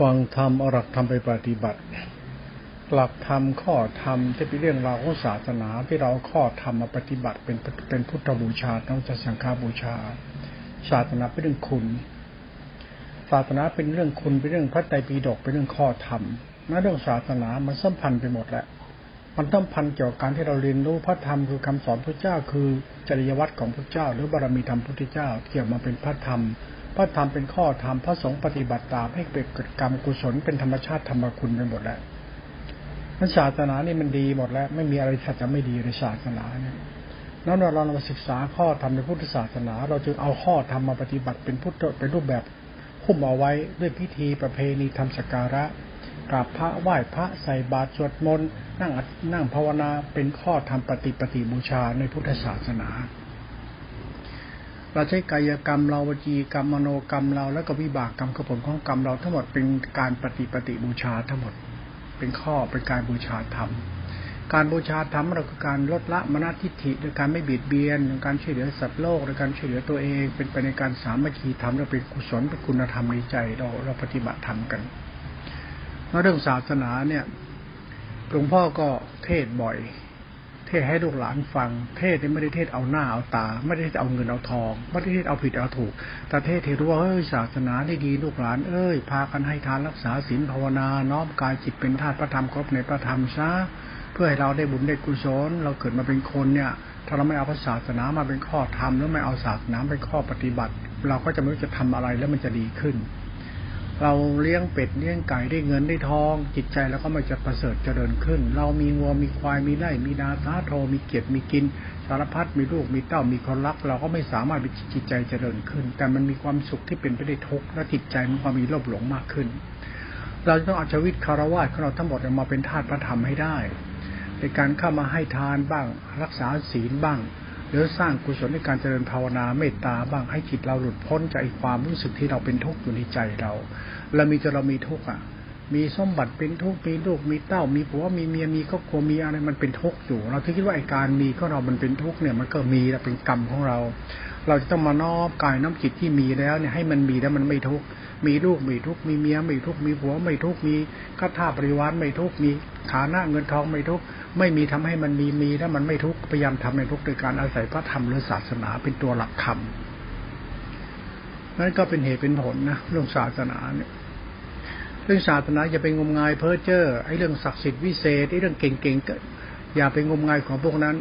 ฟังธรรมเอาหลักธรรมไปปฏิบัติ หลักธรรมข้อธรรมที่เป็นเรื่องราวของศาสนาที่เราข้อธรรมมาปฏิบัติเป็นเป็นพุทธบูชาต้องจะสังฆาบูชา ศาสนาเป็นเรื่องคุณ ศาสนาเป็นเรื่องคุณเป็นเรื่องพระไตรปิฎกเป็นเรื่องข้อธรรมนั่นเรื่องศาสนามันสัมพันธ์ไปหมดแหละมันต้องพันเกี่ยวกับการที่เราเรียนรู้พระธรรมคือคำสอนพระเจ้า คือจริยวัตรของพระเจ้า หรือบารมีธรรมพุทธเจ้า เกี่ยวมาเป็นพระธรรม พระธรรมเป็นข้อธรรมพระสงฆ์ปฏิบัติตามให้เกิดกรรมกุศลเป็นธรรมชาติธรรมคุณไปหมดแล้วศาสนานี่มันดีหมดแล้ว ไม่มีอะไรที่จะไม่ดีในศาสนาเนี่ยนั้นเราเรามาศึกษาข้อธรรมในพุทธศาสนา เราจึงเอาข้อธรรมมาปฏิบัติเป็นพุทธเป็นรูปแบบคุ้มเอาไว้ด้วยพิธีประเพณีทำสการะกราบพระไหว้พระใส่บาตรสวดมนต์นั่งนั่งภาวนาเป็นข้อธรรมปฏิปฏิบูชาในพุทธศาสนา เราใช้กายกรรมเราวจีกรรมมโนกรรมเรา แล้วก็วิบากกรรมกผลของกรรมเราทั้งหมดเป็นการปฏิปฏิบูชาทั้งหมด เป็นข้อเป็นการบูชาธรรมการบูชาธรรมเราคือการลดละมณทิฏฐิโดยการไม่เบียดเบียนโดยการช่วยเหลือสัตว์โลกโดยการช่วยเหลือตัวเองเป็นไปในการสามัคคีธรรมเราเป็นกุศลเป็นคุณธรรมในใจเราเราปฏิบัติธรรมกันแล้วเรื่องศาสนาเนี่ยหลวงพ่อก็เทศบ่อย เทศให้ลูกหลานฟัง เทศนี่ไม่ได้เทศเอาหน้าเอาตา ไม่ได้เทศเอาเงินเอาทอง ไม่ได้เทศเอาผิดเอาถูก แต่เทศให้รู้ว่าเฮ้ยศาสนาได้ดีลูกหลานเอ้ยพากันให้ทานรักษาศีลภาวนาน้อมกายจิตเป็นธาตุพระธรรมครบในพระธรรมซะเพื่อให้เราได้บุญได้กุศลเราเกิดมาเป็นคนเนี่ย ถ้าเราไม่เอาพระศาสนามาเป็นข้อธรรมหรือไม่เอาศาสนาเป็นข้อปฏิบัติ เราก็จะไม่รู้จะทำอะไรแล้วมันจะดีขึ้น เราเลี้ยงเป็ดเลี้ยงไก่ได้เงินได้ทอง จิตใจแล้วก็มันจะประเสริฐเจริญขึ้น เรามีวัวมีควายมีไร่มีนาสาโทมีเกียรติมีกิน สารพัดมีลูกมีเต้ามีคนรัก เราก็ไม่สามารถจิตใจเจริญขึ้น แต่มันมีความสุขที่เป็นไปได้ทุกข์และจิตใจมันความมีโลภหลงมากขึ้น เราจะต้องเอาชีวิตคารวะของเราทั้งหมดมาเป็นธาตุพระธรรมให้ได้ในการเข้ามาให้ทานบ้าง รักษาศีลบ้าง หรือสร้างกุศลในการเจริญภาวนาเมตตาบ้างให้จิตเราหลุดพ้นจากความรู้สึกที่เราเป็นทุกข์อยู่ในใจเราเรามีจะเรามีทุกข์อะ มีสมบัติเป็นทุกข์มีลูกมีเต้า มีผัวมีเมียมีครอบครัวมีอะไรมันเป็นทุกข์อยู่ เราคิดว่าไอการมีก็เรามันเป็นทุกข์เนี่ยมันก็มีแล้วเป็นกรรมของเรา เราจะต้องมานอบกายน้ำจิตที่มีแล้วเนี่ยให้มันมีแล้วมันไม่ทุกข์มีลูกไม่ทุกข์มีเมียไม่ทุกข์มีผัวไม่ทุกข์มีข้าทาบริวารไม่ทุกข์มีฐานะเงินทองไม่ทุกข์ ไม่มีทำให้มันมีมีแล้วมันไม่ทุกข์พยายามทำให้ทุกข์โดยการอาศัยพระธรรมหรือศาสนาเป็นตัวหลักธรรมนั่นก็เป็นเหตุเป็นผลนะเรื่องศาสนาเนี่ย เรื่องศาสนาอย่าไปงมงายเพ้อเจ้อไอ้เรื่องศักดิ์สิทธิ์วิเศษไอ้เรื่องเก่งๆก็อย่าไปงมงายของพวกนั้น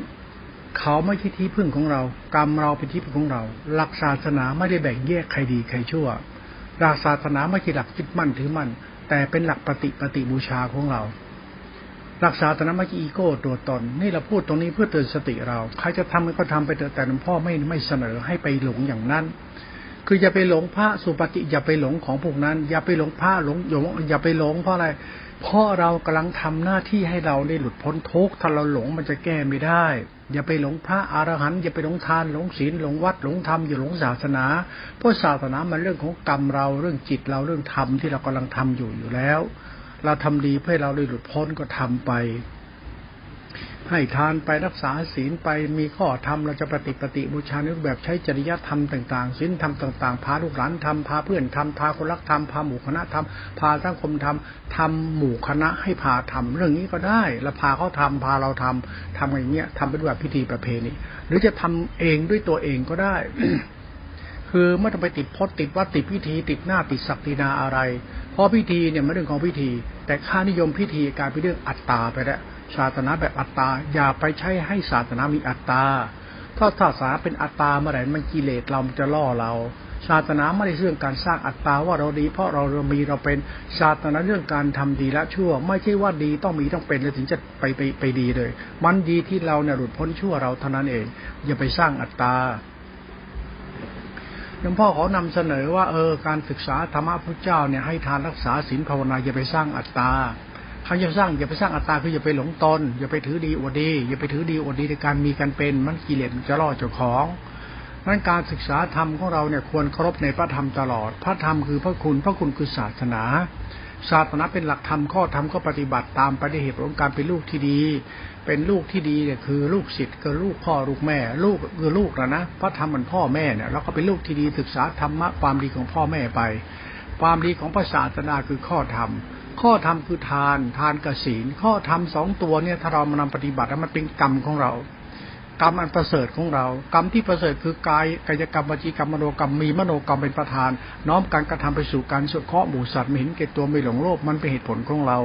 เขาไม่ใช่ที่พึ่งของเรา กรรมเราเป็นที่พึ่งของเรา หลักศาสนาไม่ได้แบ่งแยกใครดีใครชั่วหลักศาสนาไม่ใช่หลักยึดมั่นถือมั่นแต่เป็นหลักปฏิปฏิบูชาของเรา หลักศาสนาไม่ใช่อีโก้ตัวตน นี่เราพูดตรงนี้เพื่อเตือนสติเรา ใครจะทำก็ทำไปเถอะแต่หลวงพ่อไม่ไม่เสนอให้ไปหลงอย่างนั้น คืออย่าไปหลงพระสุปฏิอย่าไปหลงของพวกนั้น อย่าไปหลงพระหลงหลงอย่าไปหลงเพราะอะไรเพราะเรากำลังทำหน้าที่ให้เราได้หลุดพ้นทุกข์ถ้าเราหลงมันจะแก้ไม่ได้ อย่าไปหลงพระอรหันต์อย่าไปหลงทานหลงศีลหลงวัดหลงธรรมอย่าหลงศาสนา เพราะศาสนามันเรื่องของกรรมเราเรื่องจิตเราเรื่องธรรมที่เรากำลังทำอยู่อยู่แล้ว เราทำดีเพื่อเราได้หลุดพ้นก็ทำไป ให้ทานไปรักษาศีลไปมีข้อธรรมเราจะปฏิปฏิบูชาในรูปแบบใช้จริยธรรมต่างๆศีลธรรมต่างๆ พาลูกหลานทำพาเพื่อนทำพาคนรักทำพาหมู่คณะทำพาสังคมทำทำหมู่คณะให้พาทำเรื่องนี้ก็ได้แล้วพาเขาทำพาเราทำทำอย่างเงี้ยทำเป็นแบบพิธีประเพณีหรือจะทำเองด้วยตัวเองก็ได้คือไม่ต้องไปติดพจน์ติดวัดติดพิธีติดหน้าติดศักดินาอะไร ราะพิธีเนี่ยมันเรื่องของพิธี แต่ค่านิยมพิธีการเป็นเรื่องอัตตาไปแล้วศาสนาแบบอัตตาอย่าไปใช้ให้ศาสนามีอัตตาถ้าศาสนาเป็นอัตตาเมื่อไหร่มันกิเลสเราจะล่อเราศาสนาไม่ได้เรื่องการสร้างอัตตาว่าเราดี เพราะเราเรามีเราเป็นศาสนาเรื่องการทำดีและชั่ว ไม่ใช่ว่าดีต้องมีต้องเป็นแล้วถึงจะไปไปไปดีเลย มันดีที่เราเนี่ยหลุดพ้นชั่วเราเท่านั้นเอง อย่าไปสร้างอัตตา หลวงพ่อขอนำเสนอว่าเออการศึกษาธรรมะพุทธเจ้าเนี่ยให้ทานรักษาศีลภาวนาอย่าไปสร้างอัตตาเขาจะสร้างอย่าไปสร้างอัตตาคืออย่าไปหลงตนอย่าไปถือดีอวดดี อย่าไปถือดีอวดดีในการมีการเป็นมันกิเลสจะล่อเจ้าของนั้นการศึกษาธรรมของเราเนี่ยควรเคารพในพระธรรมตลอด พระธรรมคือพระคุณ พระคุณคือศาสนา ศาสนาเป็นหลักธรรมข้อธรรมก็ปฏิบัติตามไปได้เหตุของการเป็นลูกที่ดี เป็นลูกที่ดีเนี่ยคือลูกศิษย์คือลูกพ่อลูกแม่ ลูกคือลูกนะนะพระธรรมมันพ่อแม่เนี่ยเราก็เป็นลูกที่ดีศึกษาธรรมะความดีของพ่อแม่ไป ความดีของพระศาสนาคือข้อธรรมข้อธรรมคือทานทานกศีลข้อธรรมสองตัวเนี่ยถ้าเรามานำปฏิบัติแล้วมันเป็นกรรมของเรา กรรมอันประเสริฐของเรา กรรมที่ประเสริฐคือกายกายกรรมวจีกรรมมโนกรรมมีมโนกรรมเป็นประธาน น้อมการกระทำไปสู่การสุขเคาะหมู่สัตว์ไม่เห็นเกตตัวไม่หลงโลภมันเป็นเหตุผลของเรา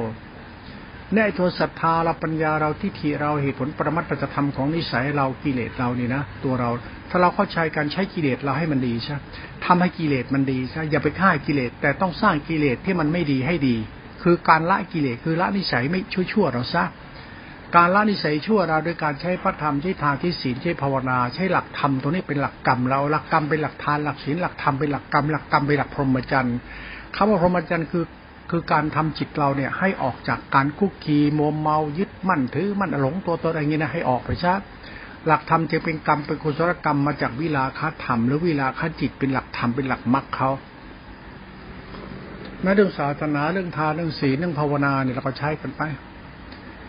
ในตัวศรัทธาเราปัญญาเราทิฏฐิเราเหตุผลประมัตถธรรมของนิสัยเรากิเลสเรานี่นะตัวเรา ถ้าเราเข้าใจการใช้กิเลสเราให้มันดีใช่ทำให้กิเลสมันดีใช่อย่าไปฆ่ากิเลสแต่ต้องสร้างกิเลสที่มันไม่ดีให้ดี คือการละกิเลสคือละนิสัยไม่ชั่วชั่วเราซะ การละนิสัยชั่วเราโดยการใช้พระธรรมใช้ทานที่ศีลใช้ภาวนาใช้หลักธรรมตัวนี้เป็นหลักกรรมเราหลักกรรมเป็นหลักทานหลักศีลหลักธรรมเป็นหลักกรรมหลักกรรมเป็นหลักพรหมจรรย์คำว่าพรหมจรรย์คือคือการทำจิตเราเนี่ยให้ออกจากการคุกคีมัวเมายึดมั่นถือมั่นหลงตัวตนอะไรเงี้ยนะให้ออกไปซะหลักธรรมจะเป็นกรรมเป็นกุศลกรรมมาจากวิลาคธรรมหรือวิลาคจิตเป็นหลักธรรมเป็นหลักมรรคเขาแม้เรื่องศาสนาเรื่องทานเรื่องศีลเรื่องภาวนาเนี่ยเราก็ใช้กันไป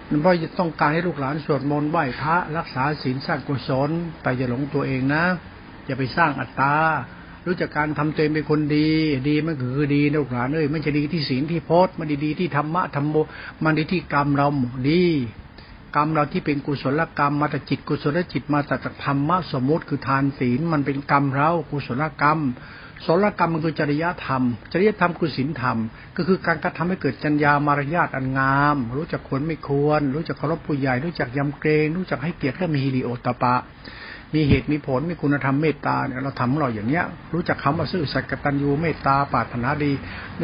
เพราะต้องการให้ลูกหลานสวดมนต์ไหว้พระรักษาศีลสร้างกุศลแต่อย่าหลงตัวเองนะ อย่าไปสร้างอัตตา รู้จักการทำตัวเองเป็นคนดี ดีมันคือดีนะลูกหลานเอ้ยไม่ใช่ดีที่ศีลที่โพจน์มันดีที่ธรรมะธรรมโมมันดีที่กรรมเราดี กรรมเราที่เป็นกุศลกรรมมาจากจิตกุศลจิตมาจากธรรมะสมมติคือทานศีลมันเป็นกรรมเรากุศลกรรม ศลกรรมมันคือจริยธรรม จริยธรรมคือศีลธรรม ก็คือการกระทำให้เกิดจัญญามารยาทอันงาม รู้จักควรไม่ควร รู้จักเคารพผู้ใหญ่ รู้จักยำเกรง รู้จักให้เกียรติและมีฮิริโอตปะ มีเหตุมีผลมีคุณธรรมเมตตาเนี่ยเราทำเราอย่างเนี้ย รู้จักคำว่าซื่อสัตย์กตัญญูเมตตาปรารถนาดี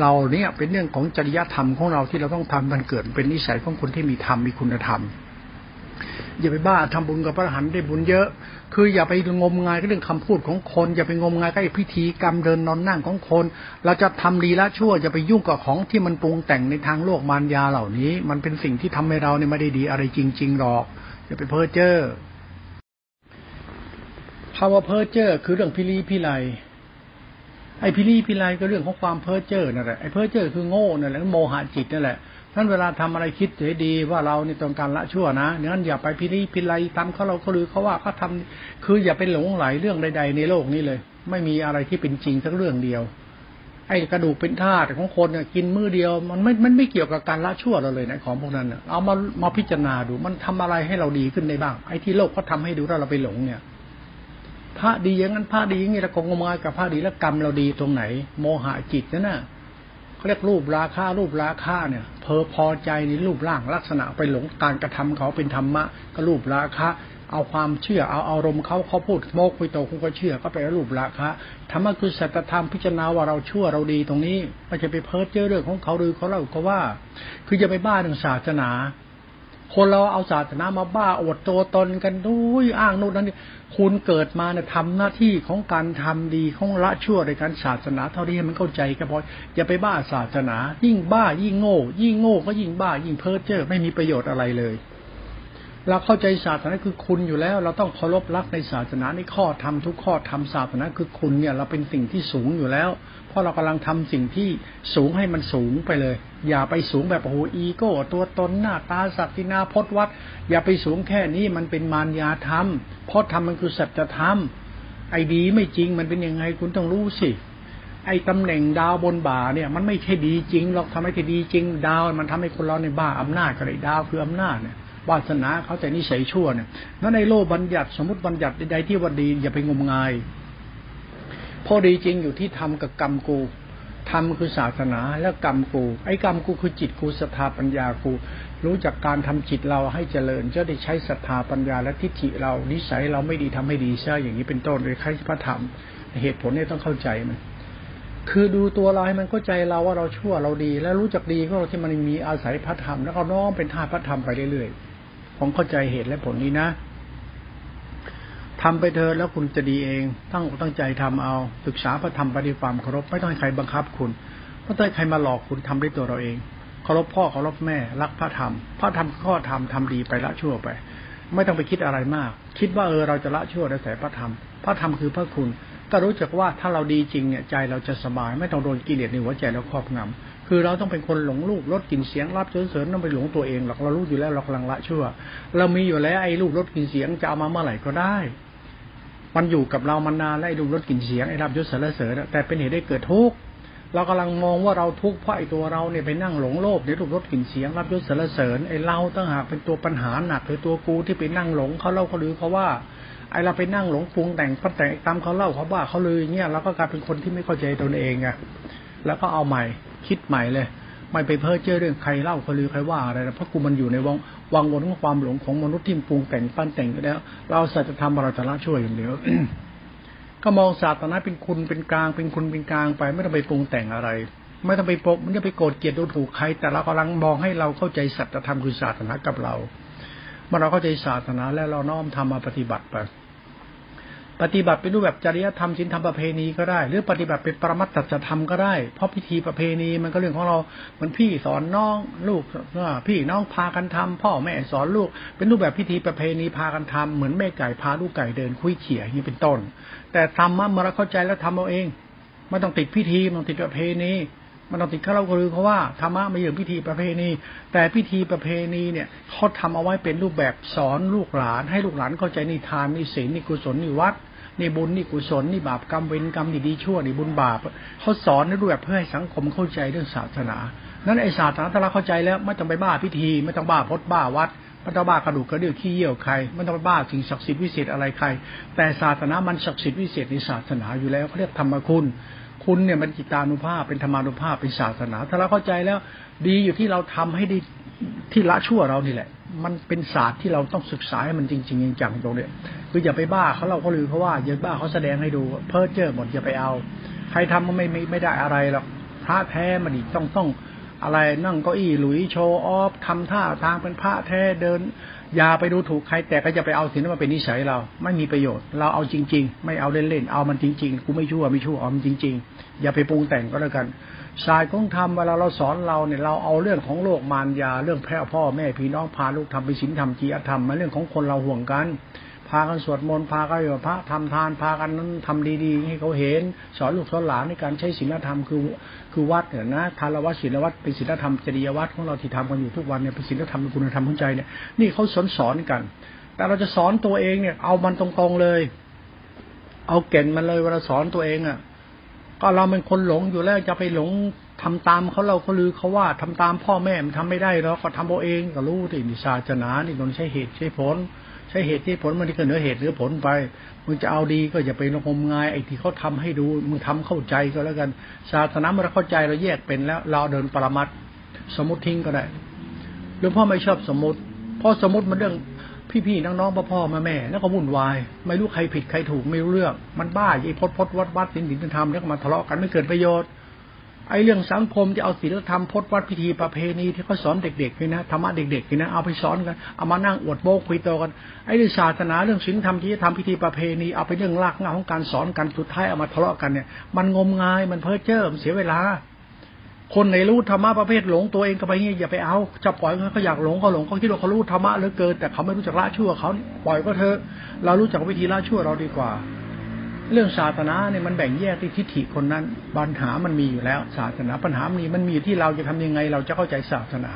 เราเนี่ยเป็นเรื่องของจริยธรรมของเราที่เราต้องทำมันเกิดเป็นนิสัยของคนที่มีธรรมมีคุณธรรมอย่าไปบ้าทำบุญกับพระหันต์ได้บุญเยอะ คืออย่าไปงมงายกับเรื่องคำพูดของคน อย่าไปงมงายกับพิธีกรรมเดินนอนนั่งของคน เราจะทำดีละชั่วอย่าไปยุ่งกับของที่มันปรุงแต่งในทางโลกมารยาเหล่านี้ มันเป็นสิ่งที่ทำให้เราเนี่ยไม่ได้ดีอะไรจริงๆหรอก อย่าไปเพ้อเจ้อภาวะเพ้อเจ้อคือเรื่องพิลีพิไลไอ้พิลีพิไลก็เรื่องของความเพ้อเจ้อนั่นแหละไอ้เพ้อเจ้อคือโง่นั่นแหละโมหะจิตนั่นแหละ ท่านเวลาทำอะไรคิดเสียดีว่าเรานี่ต้องการละชั่วนะนั้นอย่าไปพิลีพิไลทำเขาเราเขาลือเขาว่าเขาทาคืออย่าไปหลงไหลเรื่องใด ๆ ในโลกนี้เลย ไม่มีอะไรที่เป็นจริงสักเรื่องเดียว ไอ้กระดูกเป็นธาตุของคนเนี่ยกินมื้อเดียว มันไม่มันไม่เกี่ยวกับการละชั่วเราเลยนะของพวกนั้นเอามามาพิจารณาดูมันทำอะไรให้เราดีขึ้นได้บ้าง ไอ้ที่โลกเขาทาให้ดูถ้าเราไปหลงเนี่ยพระดีอย่างนั้นพระดีอย่างนี้เราคงงมายกับพระดีแล้วกรรมเราดีตรงไหน โมหะจิตนั่นน่ะ เขาเรียกรูปราคารูปราคาเนี่ยเพอพอใจในรูปร่างลักษณะไปหลงการกระทำเขาเป็นธรรมะก็รูปราคาเอาความเชื่อเอาอารมณ์เขาเขาพูดโมกไปโตคุณก็เชื่อก็ไปรูปราคาธรรมะคือสัจธรรมพิจารณาว่าเราชั่วเราดีตรงนี้ไม่ใช่ไปเพ้อเจ้อเรื่องของเขาหรือเขาเล่าก็ว่า คือจะไปบ้าถึงศาสนา คนเราเอาศาสนามาบ้าอวดตัวตนกันด้วยอ้างโน่นนั่นนี่ คุณเกิดมาเนี่ยทำหน้าที่ของการทำดีของละชั่วในการศาสนาเท่าที่มันเข้าใจก็พออย่าไปบ้าศาสนา ยิ่งบ้ายิ่งโง่ ยิ่งโง่ก็ยิ่งบ้า ยิ่งเพ้อเจ้อไม่มีประโยชน์อะไรเลย เราเข้าใจศาสนาคือคุณอยู่แล้ว เราต้องเคารพรักในศาสนาในข้อธรรมทุกข้อธรรมศาสนาคือคุณเนี่ย เราเป็นสิ่งที่สูงอยู่แล้ว เพราะเรากำลังทำสิ่งที่สูงให้มันสูงไปเลย อย่าไปสูงแบบโอ้โหอีโก้ ตัวตนหน้าตาศักดินาพจวัดอย่าไปสูงแค่นี้มันเป็นมารยาธรรม เพราะธรรมมันคือสัจธรรมไอ้ดีไม่จริงมันเป็นยังไงคุณต้องรู้สิไอ้ตำแหน่งดาวบนบ่าเนี่ย มันไม่ใช่ดีจริงหรอกทำให้ที่ดีจริง ดาวมันทำให้คนเราในบ้าอำนาจก็เลยดาวคืออำนาจเนี่ยวาสนาเขาแต่นิสัยชั่วเนี่ยนั่นในโลกบัญญัติสมมติบัญญัติใดๆที่ว่าดีอย่าไปงมงาย พอดีจริงอยู่ที่ทำกับกรรมกูทำคือศาสนาแล้วกรรมกู ไอ้กรรมกูคือจิตกูศรัทธาปัญญากู รู้จักการทำจิตเราให้เจริญจะได้ใช้ศรัทธาปัญญาและทิฏฐิเรานิสัยเราไม่ดีทำให้ดีใช่อย่างนี้เป็นต้นโดยใครพระธรรม เหตุผลเนี่ยต้องเข้าใจมัน คือดูตัวเราให้มันเข้าใจเราว่าเราชั่วเราดี แล้วรู้จักดีก็ที่มันมีอาศัยพระธรรมแล้วก็น้อมเป็นธาพระธรรมไปเรื่อยๆผมเข้าใจเหตุและผลนี้นะ ทำไปเธอแล้วคุณจะดีเอง ตั้งตั้งใจทำเอา ศึกษาพระธรรมปฏิความเคารพไม่ต้องให้ใครบังคับคุณไม่ต้องให้ใครมาหลอกคุณทำด้วยตัวเราเองเคารพพ่อเคารพแม่รักพระธรรม พระธรรมข้อธรรมทำดีไปละชั่วไป ไม่ต้องไปคิดอะไรมาก คิดว่าเออเราจะละชั่วในสายพระธรรม พระธรรมคือพระคุณ ก็รู้จักว่าถ้าเราดีจริงเนี่ยใจเราจะสบาย ไม่ต้องโดนกิเลสในหัวใจเราครอบงำคือเราต้องเป็นคนหลงลูกลดกลิ่นเสียงรับเสริญต้องไปหลงตัวเองหรอกเรารู้อยู่แล้วเรากำลังละชั่ว เรามีอยู่แล้วไอ้ลูกลดกลิ่นเสียงจะเอามาเมื่อไหร่ก็ได้ มันอยู่กับเรามานานแล้วไอ้ดูรสกลิ่นเสียงไอ้รับยศสารเสริญแต่เป็นเหตุได้เกิดทุกข์เรากำลังมองว่าเราทุกข์เพราะไอ้ตัวเราเนี่ยไปนั่งหลงโลภในรูปรสกลิ่นเสียงรับยศสรรเสริญไอ้เราตั้งหากเป็นตัวปัญหาหนักคือตัวกูที่ไปนั่งหลงเขาเล่าเขาลือเขาว่าไอ้เราไปนั่งหลงปรุงแต่งพัดแต่งตามเขาเล่าเขาว่าเขาลืออย่างเงี้ยเราก็กลายเป็นคนที่ไม่เข้าใจตนเองไงแล้วก็เอาใหม่คิดใหม่เลย ไม่ไปเพ้อเจ้อเรื่องใครเล่าเขาลือใครว่าอะไรนะเพราะกูมันอยู่ในวง วังวนของความหลงของมนุษย์ที่ปรุงแต่งปั้นแต่งแล้ว เราสัจธรรมเราจะละช่วยอย่างเดียวก็มองศาสนาเป็นคุณเป็นกลาง เป็นคุณเป็นกลางไป ไม่ต้องไปปรุงแต่งอะไร ไม่ต้องไปปกมันจะไปโกรธเกลียดดูถูกใคร แต่เรากำลังมองให้เราเข้าใจสัจธรรมคือศาสนากับเราเมื่อเราเข้าใจศาสนาแล้วเราน้อมทำมาปฏิบัติไป ปฏิบัติเป็นรูปแบบจริยธรรมศีลธรรมประเพณีก็ได้ หรือปฏิบัติเป็นปรมัตถธรรมก็ได้ เพราะพิธีประเพณีมันก็เรื่องของเราเหมือนพี่สอนน้องลูกพี่น้องพากันทำพ่อแม่สอนลูก เป็นรูปแบบพิธีประเพณีพากันทำเหมือนแม่ไก่พาลูกไก่เดินคุยเขี่ยอย่างนี้เป็นต้น แต่ธรรมะเมื่อเราเข้าใจแล้วทำเอาเองไม่ต้องติดพิธีไม่ต้องติดประเพณี มันต้องติดข้าเราคือเขาะว่าธรรมะไม่อยู่พิธีประเพณี แต่พิธีประเพณีเนี่ยเขาทำเอาไว้เป็นรูปแบบสอนลูกหลาน ให้ลูกหลานเข้าใจนิทานนิศีลนิกุศลนิวัดนี่บุญนี่กุศลนี่บาปกรรมเวรกรรมนี่ดีชั่วนี่บุญบาปเขาสอนในรูปแบบเพื่อให้สังคมเข้าใจเรื่องศาสนา นั้นไอศาสนาถ้าเราเข้าใจแล้วไม่ต้องไปบ้าพิธีไม่ต้องบ้าพดบ้าวัดไม่ต้องบ้ากระดูกกระเดื่องขี้เยี่ยวใครไม่ต้องไปบ้าสิ่งศักดิ์สิทธิ์วิเศษอะไรใคร แต่ศาสนามันศักดิ์สิทธิ์วิเศษในศาสนาอยู่แล้วเขาเรียกธรรมคุณ คุณเนี่ยมันจิตานุภาพเป็นธรรมานุภาพเป็นศาสนา ถ้าเราเข้าใจแล้ว ดีอยู่ที่เราทำให้ดีที่ละชั่วเรานี่แหละ มันเป็นศาสตร์ที่เราต้องศึกษาให้มันจริงจริงจังตรงเนี้ยคืออย่าไปบ้าเขาเราเขาลือเขาว่าอย่าบ้าเขาแสดงให้ดู เพ้อเจ้อหมดอย่าไปเอา ใครทำก็ไม่ไม่ไม่ได้อะไรหรอกพระแท้มันอีกต้องต้องอะไรนั่งเก้าอี้หลุยโชว์ออฟทำท่าทางเป็นพระแท้เดิน อย่าไปดูถูกใคร แต่ก็จะไปเอาสิ่งนั้นมาเป็นนิสัยเรา ไม่มีประโยชน์ เราเอาจริง ๆ ไม่เอาเล่นๆ เอามันจริงๆ กูไม่ชั่วไม่ชั่วเอามันจริง ๆ อย่าไปปรุงแต่งก็แล้วกันสายของธรรมเวลาเราสอนเราเนี่ยเราเอาเรื่องของโลกมารยาเรื่องแพ่พ่อแม่พี่น้องพาลูกทำไปศีลธรรมจีอธรรมมาเรื่องของคนเราห่วงกัน พากันสวดมนต์พากันอยู่พระทำทานพากันนั้นทำดีๆ ให้เขาเห็น สอนลูกสอนหลานในการใช้ศีลธรรมคือคือวัดเนี่ยนะทานวัดศีลวัดเป็นศีลธรรมจริยวัดของเราที่ทำกันอยู่ทุกวันเนี่ยเป็นศีลธรรมเป็นคุณธรรมของใจเนี่ยนี่เขาสอนสอนกัน แต่เราจะสอนตัวเองเนี่ย เอามันตรงๆเลย เอาเก่นมันเลยเวลาสอนตัวเองอะก็เราเป็นคนหลงอยู่แล้วจะไปหลงทำตามเขาเราเขาลือเขาว่าทำตามพ่อแม่มันทำไม่ได้เราก็ทำเอาเองก็รู้ที่นิศาสนานี่ต้องใช้เหตุใช้ผล ใช้เหตุที่ผลมันที่เหนือเหตุหรือผลไปมึงจะเอาดีก็อย่าไปงมงายไอ้ที่เขาทาให้ดูมึงทำเข้าใจก็แล้วกัน ศาสนาเมื่อเราเข้าใจเราแยกเป็นแล้ว เราเดินปรมัตสมมติทิ้งก็ได้หรือพ่อไม่ชอบสมมติเพราะสมมติมันเรื่องพี่ๆน้องๆพ่อพ่อแม่แม่แล้วก็วุ่นวาย ไม่รู้ใครผิดใครถูกไม่รู้เรื่อง มันบ้าไอ้พดพดวัดวัดสินสินธรรมแล้วก็มาทะเลาะกันไม่เกิดประโยชน์ ไอ้เรื่องสังคมจะเอาศีลธรรมพจนวัดพิธีประเพณีที่เขาสอนเด็กๆนี่นะธรรมะเด็กๆนี่นะเอาไปสอนกันเอามานั่งอวดโบกคุยโตกันไอ้เรื่องศาสนาเรื่องศีลธรรมที่จะทำพิธีประเพณีเอาไปเรื่องลากเงาของการสอนกันสุดท้ายเอามาทะเลาะกันเนี่ยมันงมงายมันเพ้อเจ้อมเสียเวลา คนในรู้ธรรมะประเภทหลงตัวเองก็ไปเงี้ยอย่าไปเอาจะปล่อยเขาอยากหลงก็หลงเขาคิดว่าเขารู้ธรรมะเหลือเกินแต่เขาไม่รู้จักละชั่วเขาปล่อยก็เถอะเรารู้จักวิธีละชั่วเราดีกว่า เรื่องศาสนาเนี่ยมันแบ่งแยกที่ทิฏฐิคนนั้นปัญหามันมีอยู่แล้ว ศาสนาปัญหามีมันมีที่เราจะทำยังไง เราจะเข้าใจศาสนา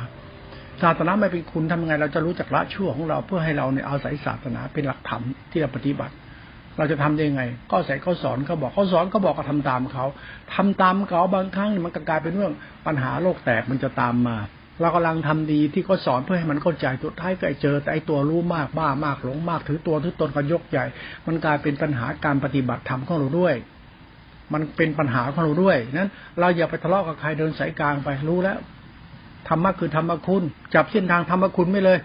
ศาสนาไม่เป็นคุณทำยังไง เราจะรู้จักละชั่วของเราเพื่อให้เราเนี่ยอาศัยศาสนาเป็นหลักธรรมที่เราปฏิบัติ เราจะทำยังไง ก็ใส่เขาสอนเขาบอกเขาสอนเขาบอกก็ทำตามเขาทำตามเขาบางครั้งมันกลายเป็นเรื่องปัญหาโลกแตกมันจะตามมา เรากำลังทำดีที่เขาสอนเพื่อให้มันเข้าใจตัวท้ายก็เจอแต่ไอตัวรู้มากบ้ามากหลงมากถือตัวถือตนก็ยกใหญ่ มันกลายเป็นปัญหาการปฏิบัติธรรมของเราด้วย มันเป็นปัญหาของเราด้วยนั้น เราอย่าไปทะเลาะกับใครเดินสายกลางไปรู้แล้วธรรมะคือธรรมะคุณ จับเส้นทางธรรมะคุณไม่เลย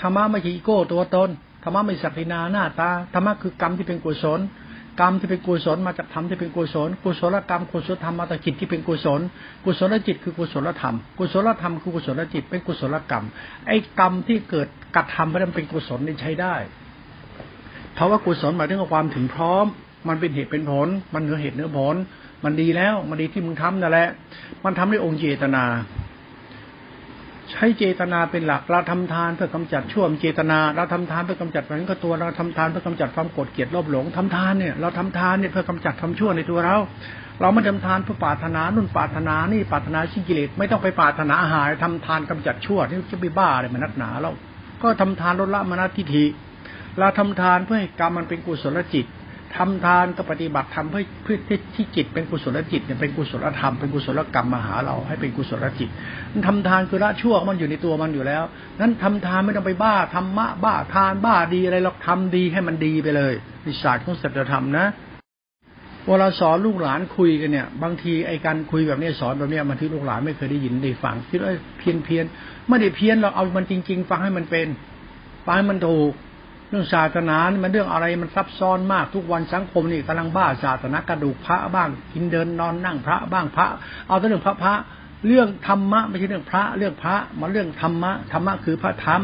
ธรรมะไม่ใช่อีโก้ตัวตนธรรมะไม่สักดินาหน้าตาธรรมะคือกรรมที่เป็นกุศล กรรมที่เป็นกุศลมาจากธรรมที่เป็นกุศลกุศลกรรมกุศลธรรมมาจากจิตที่เป็นกุศล กุศลจิตคือกุศลธรรม กุศลธรรมคือกุศลจิต เป็นกุศลกรรม ไอ้กรรมที่เกิดกระทำไปนั้นเป็นกุศลนี่ใช้ได้เพราะว่ากุศลหมายถึงความถึงพร้อม มันเป็นเหตุเป็นผล มันเหนือเหตุเหนือผล มันดีแล้ว มันดีที่มึงทำนั่นแหละ มันทำด้วยองค์เจตนา ใช้เจตนาเป็นหลักเราทำทานเพื่อกำจัดชั่วเจตนาเราทำทานเพื่อกำจัดฝันก็ตัวเราทำทานเพื่อกำจัดความโกรธเกลียดโลภหลงทำทานเนี่ยเราทำทานเนี่ยเพื่อกำจัดทำชั่วในตัวเรา เราไม่ทำทานเพื่อปาถนานุ่นปาถนานี่ปาถนาชิกิเลสไม่ต้องไปปาถนาอาหารทำทานกำจัดชั่วนี่จะไปบ้าอะไรมันนักหนาเราก็ทำทานลดละมนาทิฏฐิเราทำทานเพื่อให้กรรมมันเป็นกุศลจิต ทำทานก็ปฏิบัติทำเพื่อเพื่อที่จิตเป็นกุศลจิตเนี่ยเป็นกุศลธรรมเป็นกุศลกรรมมาหาเราให้เป็นกุศลจิตมันทำทานคือละชั่วมันอยู่ในตัวมันอยู่แล้ว นั้นทำทานไม่ต้องไปบ้าธรรมะบ้าทานบ้าดีอะไรเราทำดีให้มันดีไปเลยวิศาสตร์ของศัจธรรมนะเวลาสอนลูกหลานคุยกันเนี่ย บางทีไอ้การคุยแบบนี้สอนแบบนี้บางทีลูกหลานไม่เคยได้ยินได้ฟังคิดว่าเพี้ยนเพี้ยนไม่ได้เพี้ยนเราเอามันจริง ๆ ฟังให้มันเป็นฟังให้มันถูก เรื่องศาสนานี่มันเรื่องอะไรมันซับซ้อนมากทุกวันสังคมนี่กำลังบ้าศาสนากระดูกพระบ้างกินเดินนอนนั่งพระบ้างพระ เอาแต่เรื่องพระพระเรื่องธรรมะไม่ใช่เรื่องพระ เรื่องพระมาเรื่องธรรมะธรรมะคือพระธรรม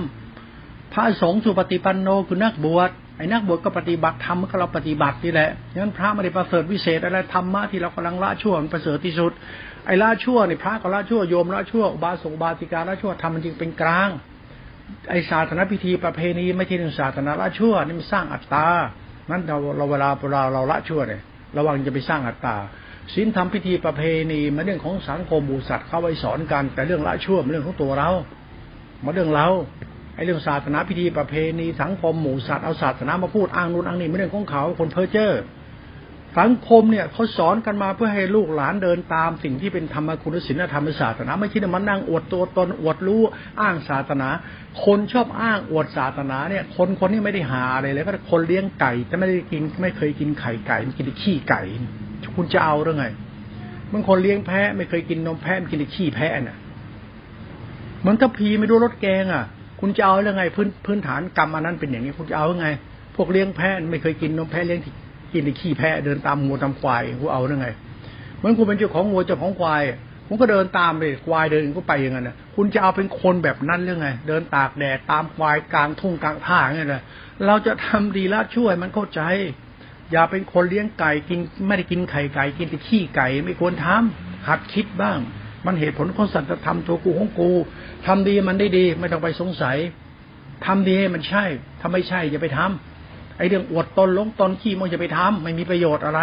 พระสงฆ์สุปฏิปันโนคือนักบวชไอ้นักบวชก็ปฏิบัติธรรมก็เราปฏิบัตินี่แหละงั้นพระไม่ได้ประเสริฐวิเศษอะไรธรรมะที่เรากำลังละชั่วมันประเสริฐที่สุดไอ้ละชั่วนี่พระก็ละชั่วโยมละชั่วบาสงบาติการละชั่วทำมันจริงเป็นกลาง ไอศาสนาพิธีประเพณีไม่ใช่เรื่องศาสนาละชั่วนี่มันสร้างอัตตา นั้นเราเราเวลาเราเราละชั่วเนี่ยระวังจะไปสร้างอัตตาศีลทำพิธีประเพณีมาเรื่องของสังคมบูสัตว์เข้าไว้สอนกัน แต่เรื่องละชั่วมันเรื่องของตัวเรา มาเรื่องเราไอเรื่องศาสนาพิธีประเพณีสังคมหมู่สัตว์เอาศาสนามาพูดอ้างนู่นอ้างนี่ไม่เรื่องของเขาคนเพ้อเจ้อ สังคมเนี่ยเขาสอนกันมาเพื่อให้ลูกหลานเดินตามสิ่งที่เป็นธรรมคุณศิลธรรมศาสนา ไม่ใช่มานั่งอวดตัวตนอวดรู้อ้างศาสนา คนชอบอ้างอวดศาสนาเนี่ย คนคนนี้ไม่ได้หาอะไรเลยก็คนเลี้ยงไก่แต่ไม่ได้กินไม่เคยกินไข่ไก่มันกินขี้ไก่ คุณจะเอาหรือไงมันคนเลี้ยงแพะไม่เคยกินนมแพะมันกินขี้แพะน่ะมันถ้าพีไม่รู้รสแกงอะ คุณจะเอาเรื่องไงพื้นพื้นฐานกรรมอันนั้นเป็นอย่างนี้คุณจะเอาเรื่องไง พวกเลี้ยงแพะไม่เคยกินนมแพะเลี้ยง กินในขี้แพะเดินตามงูตามควายกูเอาได้ไงเหมือนคุณเป็นเจ้าของงูเจ้าของควายผมก็เดินตามเลยควายเดินก็ไปอย่างนั้นนะคุณจะเอาเป็นคนแบบนั้นหรือไง เดินตากแดดตามควายกลางทุ่งกลางท่าอย่างนี้นะเราจะทำดีละช่วยมันเข้าใจ อย่าเป็นคนเลี้ยงไก่กินไม่ได้กินไข่ไก่กินแต่ขี้ไก่ไม่ควรทำหัดคิดบ้าง มันเหตุผลของสัตว์ธรรมตัวกูของกูทำดีมันได้ดี ไม่ต้องไปสงสัยทำดีมันใช่ถ้าไม่ใช่อย่าไปทำ ไอเรื่องอวดตนลงตนขี้มันจะไปทำไม่มีประโยชน์อะไร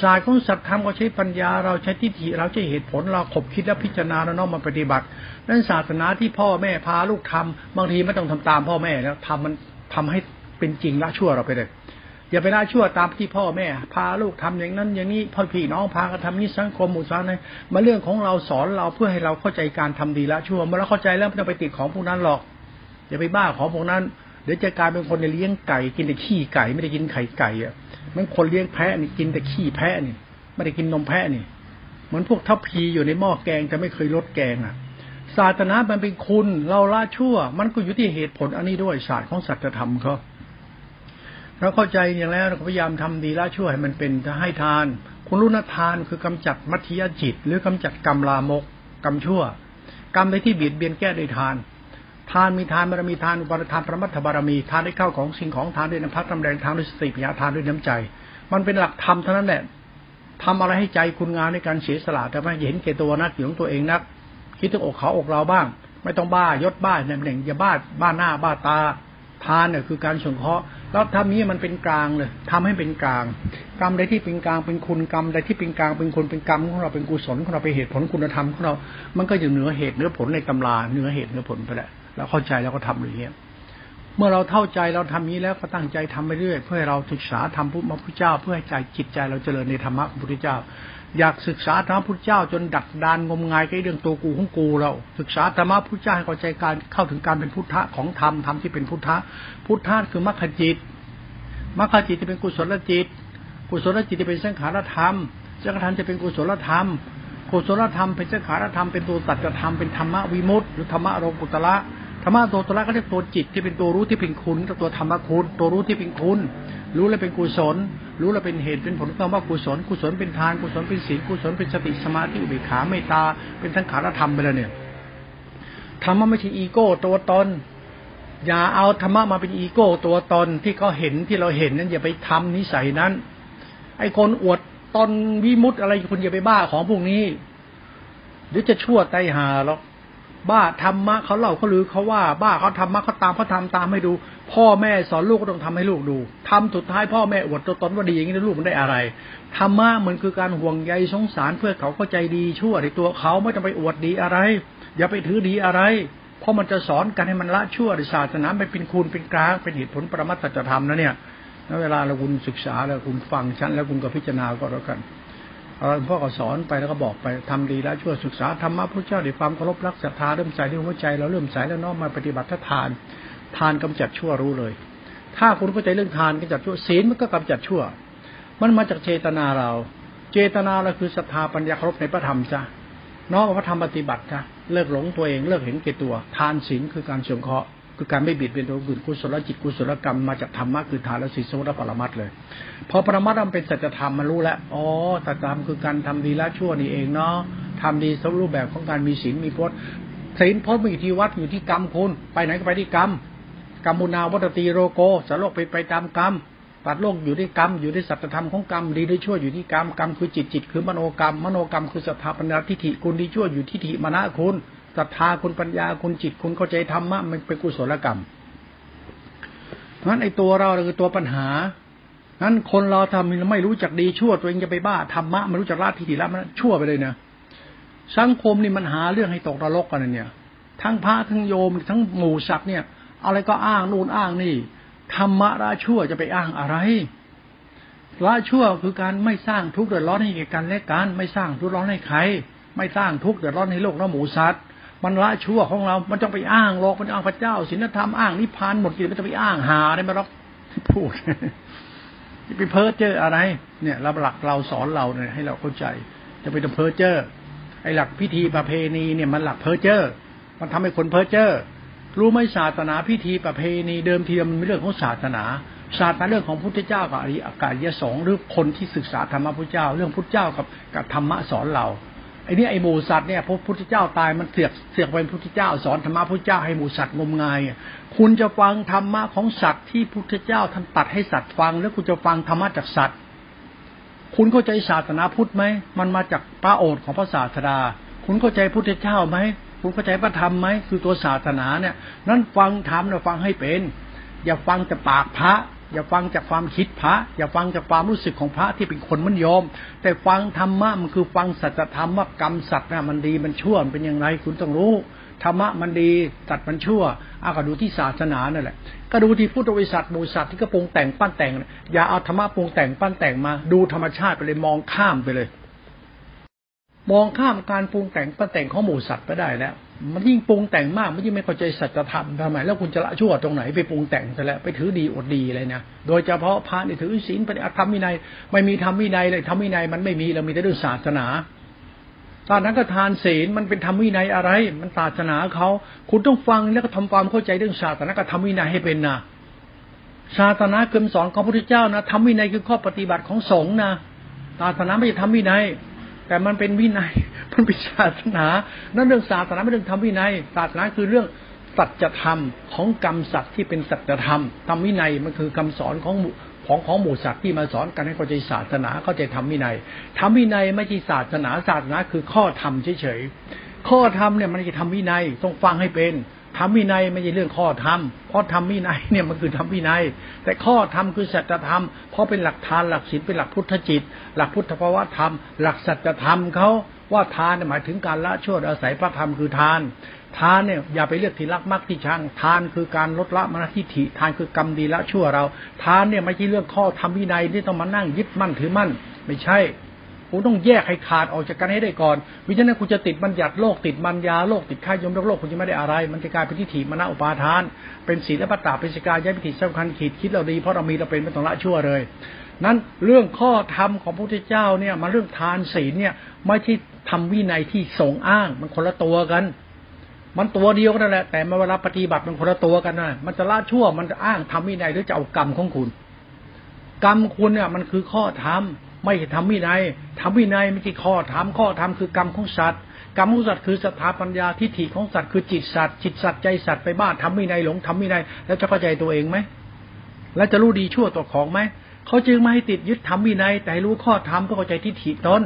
ศาสตร์ของสัตธรรมก็ใช้ปัญญาเราใช้ทิฏฐิเราใช้เหตุผลเราขบคิดและพิจารณาแล้วน้อมมาปฏิบัตินั่นศาสนาที่พ่อแม่พาลูกทำบางทีไม่ต้องทำตามพ่อแม่แล้วทำมันทำให้เป็นจริงละชั่วเราไปเลยอย่าไปละชั่วตามที่พ่อแม่ พาลูกทำอย่างนั้น อย่างนี้พ่อพี่น้องพากันทำนี้สังคมหมู่สานในมาเรื่องของเราสอนเราเพื่อให้เราเข้าใจการทำดีละชั่วเมื่อเราเข้าใจแล้วไม่ต้องไปติดของพวกนั้นหรอกอย่าไปบ้าของพวกนั้น เดี๋ยวจะกลายเป็นคนเลี้ยงไก่ กินแต่ขี้ไก่ ไม่ได้กินไข่ไก่อะมันคนเลี้ยงแพะนี่กินแต่ขี้แพะนี่ไม่ได้กินนมแพะนี่เหมือนพวกทัพพีอยู่ในหม้อแกงจะไม่เคยลดแกงอะศาสนามันเป็นคุณ เราละชั่ว มันก็อยู่ที่เหตุผลอันนี้ด้วยศาสตร์ของสัจธรรมเขาเราเข้าใจอย่างแล้วเราพยายามทำดีละชั่วให้มันเป็นจะให้ทาน คุณรู้นะทานคือกำจัดมัธยจิต หรือกำจัดกรรมลามกกรรมชั่ว กรรมในที่เบียดเบียนแก้ด้วยทาน ทานมีทานบารมีทานอุปทานประมัตถบารมีทานได้เข้าของสิ่งของทานด้วยน้ำพักน้ำแรงทานด้วยสติปัญญาทานด้วยน้ำใจ มันเป็นหลักธรรมเท่านั้นแหละทำอะไรให้ใจคุณงานในการเสียสละแต่ไม่เห็นแก่ตัวนักหยงตัวเองนัก คิดถึงอกเขาอกเราบ้าง ไม่ต้องบ้ายศบ้าเนี่ยหนึ่งอย่าบ้าบ้าหน้าบ้าตาทานเนี่ยคือการสงเคราะห์แล้วทำนี้มันเป็นกลางเลยทำให้เป็นกลาง กรรมใดที่เป็นกลางเป็นคุณกรรมใดที่เป็นกลางเป็นคนเป็นกรรมของเราเป็นกุศลของเราเป็นเหตุผลคุณธรรมของเรา มันก็อยู่เหนือเหตุเหนือผลในตำราเหนือเหตุเหนือผลไปแหละ เราเข้าใจแล้วก็ทำอย่างเงี้ยเมื่อเราเข้าใจเราทำนี้แล้วก็ตั้งใจทำไปเรื่อย เพื่อให้เราศึกษาธรรมพุทธพุทธเจ้า เพื่อให้ใจจิตใจเราเจริญในธรรมะพุทธเจ้า อยากศึกษาธรรมพุทธเจ้า จนดักดานงมงายกับเรื่องตัวกูของกูเรา ศึกษาธรรมะพุทธเจ้าให้เข้าใจการเข้าถึงการเป็นพุทธะของธรรมธรรมที่เป็นพุทธะพุทธะคือมรรคจิตมรรคจิตจะเป็นกุศลจิต กุศลจิตจะเป็นสังขารธรรมสังขารธรรมจะเป็นกุศลธรรม กุศลธรรมเป็นสังขารธรรมเป็นตัวตัดธรรมเป็นธรรมะวิมุตติหรือธรรมะโลกุตละ ธรรมะตัวตระก็เรียกตัวจิตที่เป็นตัวรู้ที่เป็นคุณกับตัวธรรมะคุณ ตัวรู้ที่เป็นคุณ รู้แล้วเป็นกุศล รู้แล้วเป็นเหตุเป็นผลคำว่ากุศล กุศลเป็นทาน กุศลเป็นศีล กุศลเป็นสติสมาธิอุเบกขาเมตตา เป็นทั้งขารธรรมไปแล้วเนี่ย ธรรมะไม่ใช่อีโก้ตัวตน อย่าเอาธรรมะมาเป็นอีโก้ตัวตนที่เขาเห็นที่เราเห็นนั้นอย่าไปทำนิสัยนั้น ไอ้คนอวดตนวิมุตอะไรคุณอย่าไปบ้าของพวกนี้เดี๋ยวจะชั่วไตหาหรอก บ้าธรรมะเขาเล่าเขาลือเขาว่า บ้าเขาธรรมะเขาตามเขาทำตามให้ดู พ่อแม่สอนลูกก็ต้องทำให้ลูกดูทำสุดท้ายพ่อแม่อวดตัวตนว่าดีอย่างนี้ลูกมันได้อะไรธรรมะมันคือการห่วงใยสงสารเพื่อเขาเข้าใจดีชั่วในตัวเขาไม่ต้องไปอวดดีอะไร อย่าไปถือดีอะไร เพราะมันจะสอนกันให้มันละชั่วในศาสนาไปเป็นคุณเป็นกลางเป็นเหตุผลประมัตถธรรมนะเนี่ยแล้วเวลาเราคุณศึกษาแล้วคุณฟังฉันแล้วคุณก็พิจารณาก็แล้วกัน พ่อก็สอนไปแล้วก็บอกไปทำดีแล้วช่วยศึกษาธรรมะพระเจ้าด้วยความเคารพรักศรัทธาเริ่มใส่ที่หัวใจเราเริ่มใส่แล้วน้อมมาปฏิบัติทาน ทานกำจัดชั่วรู้เลย ถ้าคุณเข้าใจเรื่องทานกำจัดชั่วศีลมันก็กำจัดชั่ว มันมาจากเจตนาเรา เจตนาเราคือศรัทธาปัญญาเคารพในพระธรรมจ้ะน้อมพระธรรมปฏิบัติจ้ะเลิกหลงตัวเองเลิกเห็นเกตัว ทานศีลคือการสงเคราะห์ คือการไม่บิดเบียนตัวอื่นกุศลจิตกุศลกรรมมาจากธรรมะคือทานและศีลสมุทรปรมัตเลย พอปรมัตมันเป็นสัจธรรมมันรู้แล้วอ๋อสัจธรรมคือการทำดีละชั่วนี่เองเนาะทำดีสมรูปแบบของการมีศีลมีพจน์ศีลพจน์มีที่วัดอยู่ที่กรรมคุณ ไปไหนก็ไปที่กรรมกรรมุนาวัตตีโรโกสโลกไปไปตามกรรมปัดโลกอยู่ที่กรรมอยู่ที่สัจธรรมของกรรมดีหรือชั่วอยู่ที่กรรมกรรมคือจิตจิตคือมโนกรรม มโนกรรมคือสถาปัญญาทิฏฐิคุณดีชั่วอยู่ทิฏฐิมณะคุณ ศรัทธาคุณปัญญาคุณจิตคุณเข้าใจธรรมะมันเป็นกุศลกรรมนั้นไอตัวเราคือตัวปัญหานั้นคนเราทำไม่รู้จักดีชั่วตัวเองจะไปบ้าธรรมะไม่รู้จักละทิฏฐิละมันชั่วไปเลยนะสังคมนี่มันหาเรื่องให้ตกนรกกันเนี่ย ทั้งพระทั้งโยมทั้งหมู่สัตว์เนี่ย อะไรก็อ้างนู่นอ้างนี่ธรรมะละชั่วจะไปอ้างอะไรละชั่วคือการไม่สร้างทุกข์เดือดร้อนให้แก่กันและกันไม่สร้างทุกข์ร้อนให้ใคร ไม่สร้างทุกข์เดือดร้อนให้โลกและหมู่สัตว์ มันละชั่วของเรา มันต้องไปอ้างโลกมันอ้างพระเจ้าศีลธรรมอ้างนิพพานหมดกิเลสมันจะไปอ้างหาได้ไหมหรอกพูดจะไปเพ้อเจออะไร เนี่ยเราหลักเราสอนเราเนี่ยให้เราเข้าใจ จะไปทำเพ้อเจอไอ้หลักพิธีประเพณีเนี่ยมันหลักเพ้อเจอมันทำให้คนเพ้อเจอรู้ไหมศาสนาพิธีประเพณีเดิมทีมันเป็นเรื่องของศาสนาศาสนาเรื่องของพุทธเจ้ากับอริยกาศยสองหรือคนที่ศึกษาธรรมะพุทธเจ้า เรื่องพุทธเจ้ากับกับธรรมะสอนเรา ไอ้นี่ไอ้หมูสัตว์เนี่ยพระพุทธเจ้าตายมันเสือกเสือกเป็นพุทธเจ้า สอนธรรมะพุทธเจ้าให้หมูสัตว์งมงาย คุณจะฟังธรรมะของสัตว์ที่พุทธเจ้าท่านตัดให้สัตว์ฟัง แล้วคุณจะฟังธรรมะจากสัตว์ คุณเข้าใจศาสนาพุทธไหมมันมาจากพระโอษฐ์ของพระศาสดา คุณเข้าใจพุทธเจ้าไหมคุณเข้าใจพระธรรมไหมคือตัวศาสนาเนี่ย นั้นฟังธรรมเราฟังให้เป็น อย่าฟังแต่ปากพระ อย่าฟังจากความคิดพระ อย่าฟังจากความรู้สึกของพระที่เป็นคนมันยอม แต่ฟังธรรมะมันคือฟังสัจธรรมว่ากรรมสัตว์นะมันดีมันชั่วมันเป็นอย่างไรคุณต้องรู้ธรรมะมันดีสัตว์มันชั่วอาก็ดูที่ศาสนานั่นแหละก็ดูที่พุทธวิสัทมูสัตว์ที่ก็ปรุงแต่งปั้นแต่ง อย่าเอาธรรมะปรุงแต่งปั้นแต่งมา ดูธรรมชาติไปเลยมองข้ามไปเลย มองข้ามการปรุงแต่งปั้นแต่งของหมูสัตว์ไปได้แล้ว มันยิ่งปรุงแต่งมาก มันยิ่งไม่เข้าใจสัจธรรมทำไมแล้วคุณจะละชั่วตรงไหนไปปรุงแต่งซะแล้วไปถือดีอดดีเลยนะโดยเฉพาะพระนี่ถือศีลปฏิบัติธรรมวินัย ไม่มีธรรมวินัยเลยธรรมวินัยมันไม่มีเรามีแต่เรื่องศาสนาตอนนั้นก็ทานศีลมันเป็นธรรมวินัยอะไร มันศาสนาเขาคุณต้องฟังแล้วก็ทำความเข้าใจเรื่องศาสนาก็ธรรมวินัยให้เป็นนะศาสนาเกินสอนของพระพุทธเจ้านะธรรมวินัยคือข้อปฏิบัติของสงฆ์นะศาสนาไม่ใช่ธรรมวินัย แต่มันเป็นวินัย มันเป็นศาสนา นั่นเรื่องศาสนาไม่เรื่องทำวินัย ศาสนาคือเรื่องสัจธรรมของกรรมสัตว์ที่เป็นสัจธรรมทำวินัยมันคือคำสอนของของของหมู่สัตว์ที่มาสอนกันให้เข้าใจศาสนาเข้าใจทำวินัยทำวินัยไม่ใช่ศาสนาศาสนาคือข้อธรรมเฉยๆข้อธรรมเนี่ยมันจะทำวินัยต้องฟังให้เป็น ทำวินัยไม่ใช่เรื่องข้อธรรม เพราะทำวินัยเนี่ยมันคือทำวินัย แต่ข้อธรรมคือสัจธรรม เพราะเป็นหลักทานหลักศีลเป็นหลักพุทธจิต หลักพุทธภาวะธรรม หลักสัจธรรมเขาว่าทานหมายถึงการละชั่วอาศัยพระธรรมคือทาน ทานเนี่ยอย่าไปเลือกที่รักมักที่ชัง ทานคือการลดละมรณทิฏฐิทานคือกรรมดีละชั่วเรา ทานเนี่ยไม่ใช่เรื่องข้อธรรมวินัยที่ต้องมานั่งยึดมั่นถือมั่น ไม่ใช่ คุณต้องแยกให้ขาดออกจากกันให้ได้ก่อนวิจนั้นคุณจะติดบัญญัติโลกติดมันยาโลกติดค่ายมโลกคุณจะไม่ได้อะไร มันจะกลายเป็นทิฏฐิมณอุปาทาน เป็นศีลและปัตตาเป็นสกายย้ายพิธีสำคัญขีดคิดเราดีเพราะเรามีเราเป็นไม่ต้องละชั่วเลย นั้นเรื่องข้อธรรมของพระพุทธเจ้าเนี่ยมาเรื่องทานศีลเนี่ยไม่ใช่ทำวินัยที่สงอ้างมันคนละตัวกันมันตัวเดียวกันนั่นแหละแต่เวลาปฏิบัติมันคนละตัวกันนะมันจะละชั่วมันจะอ้างทำวินัยหรือจะเอากรรมของคุณ กรรมคุณเนี่ยมันคือข้อธรรม ไม่ทำวินัยทำวินัยไม่ใช่ข้อธรรมข้อธรรมคือกรรมของสัตว์กรรมของสัตว์คือสถาปัญญาทิฏฐิของสัตว์คือจิตสัตว์จิตสัตว์ใจสัตว์ไปบ้าทำวินัยหลงทำวินัยแล้วจะเข้าใจตัวเองไหมแล้วจะรู้ดีชั่วตัวของไหมเขาจึงไม่ให้ติดยึดทำวินัย แต่รู้ข้อธรรมก็เข้าใจทิฏฐิตน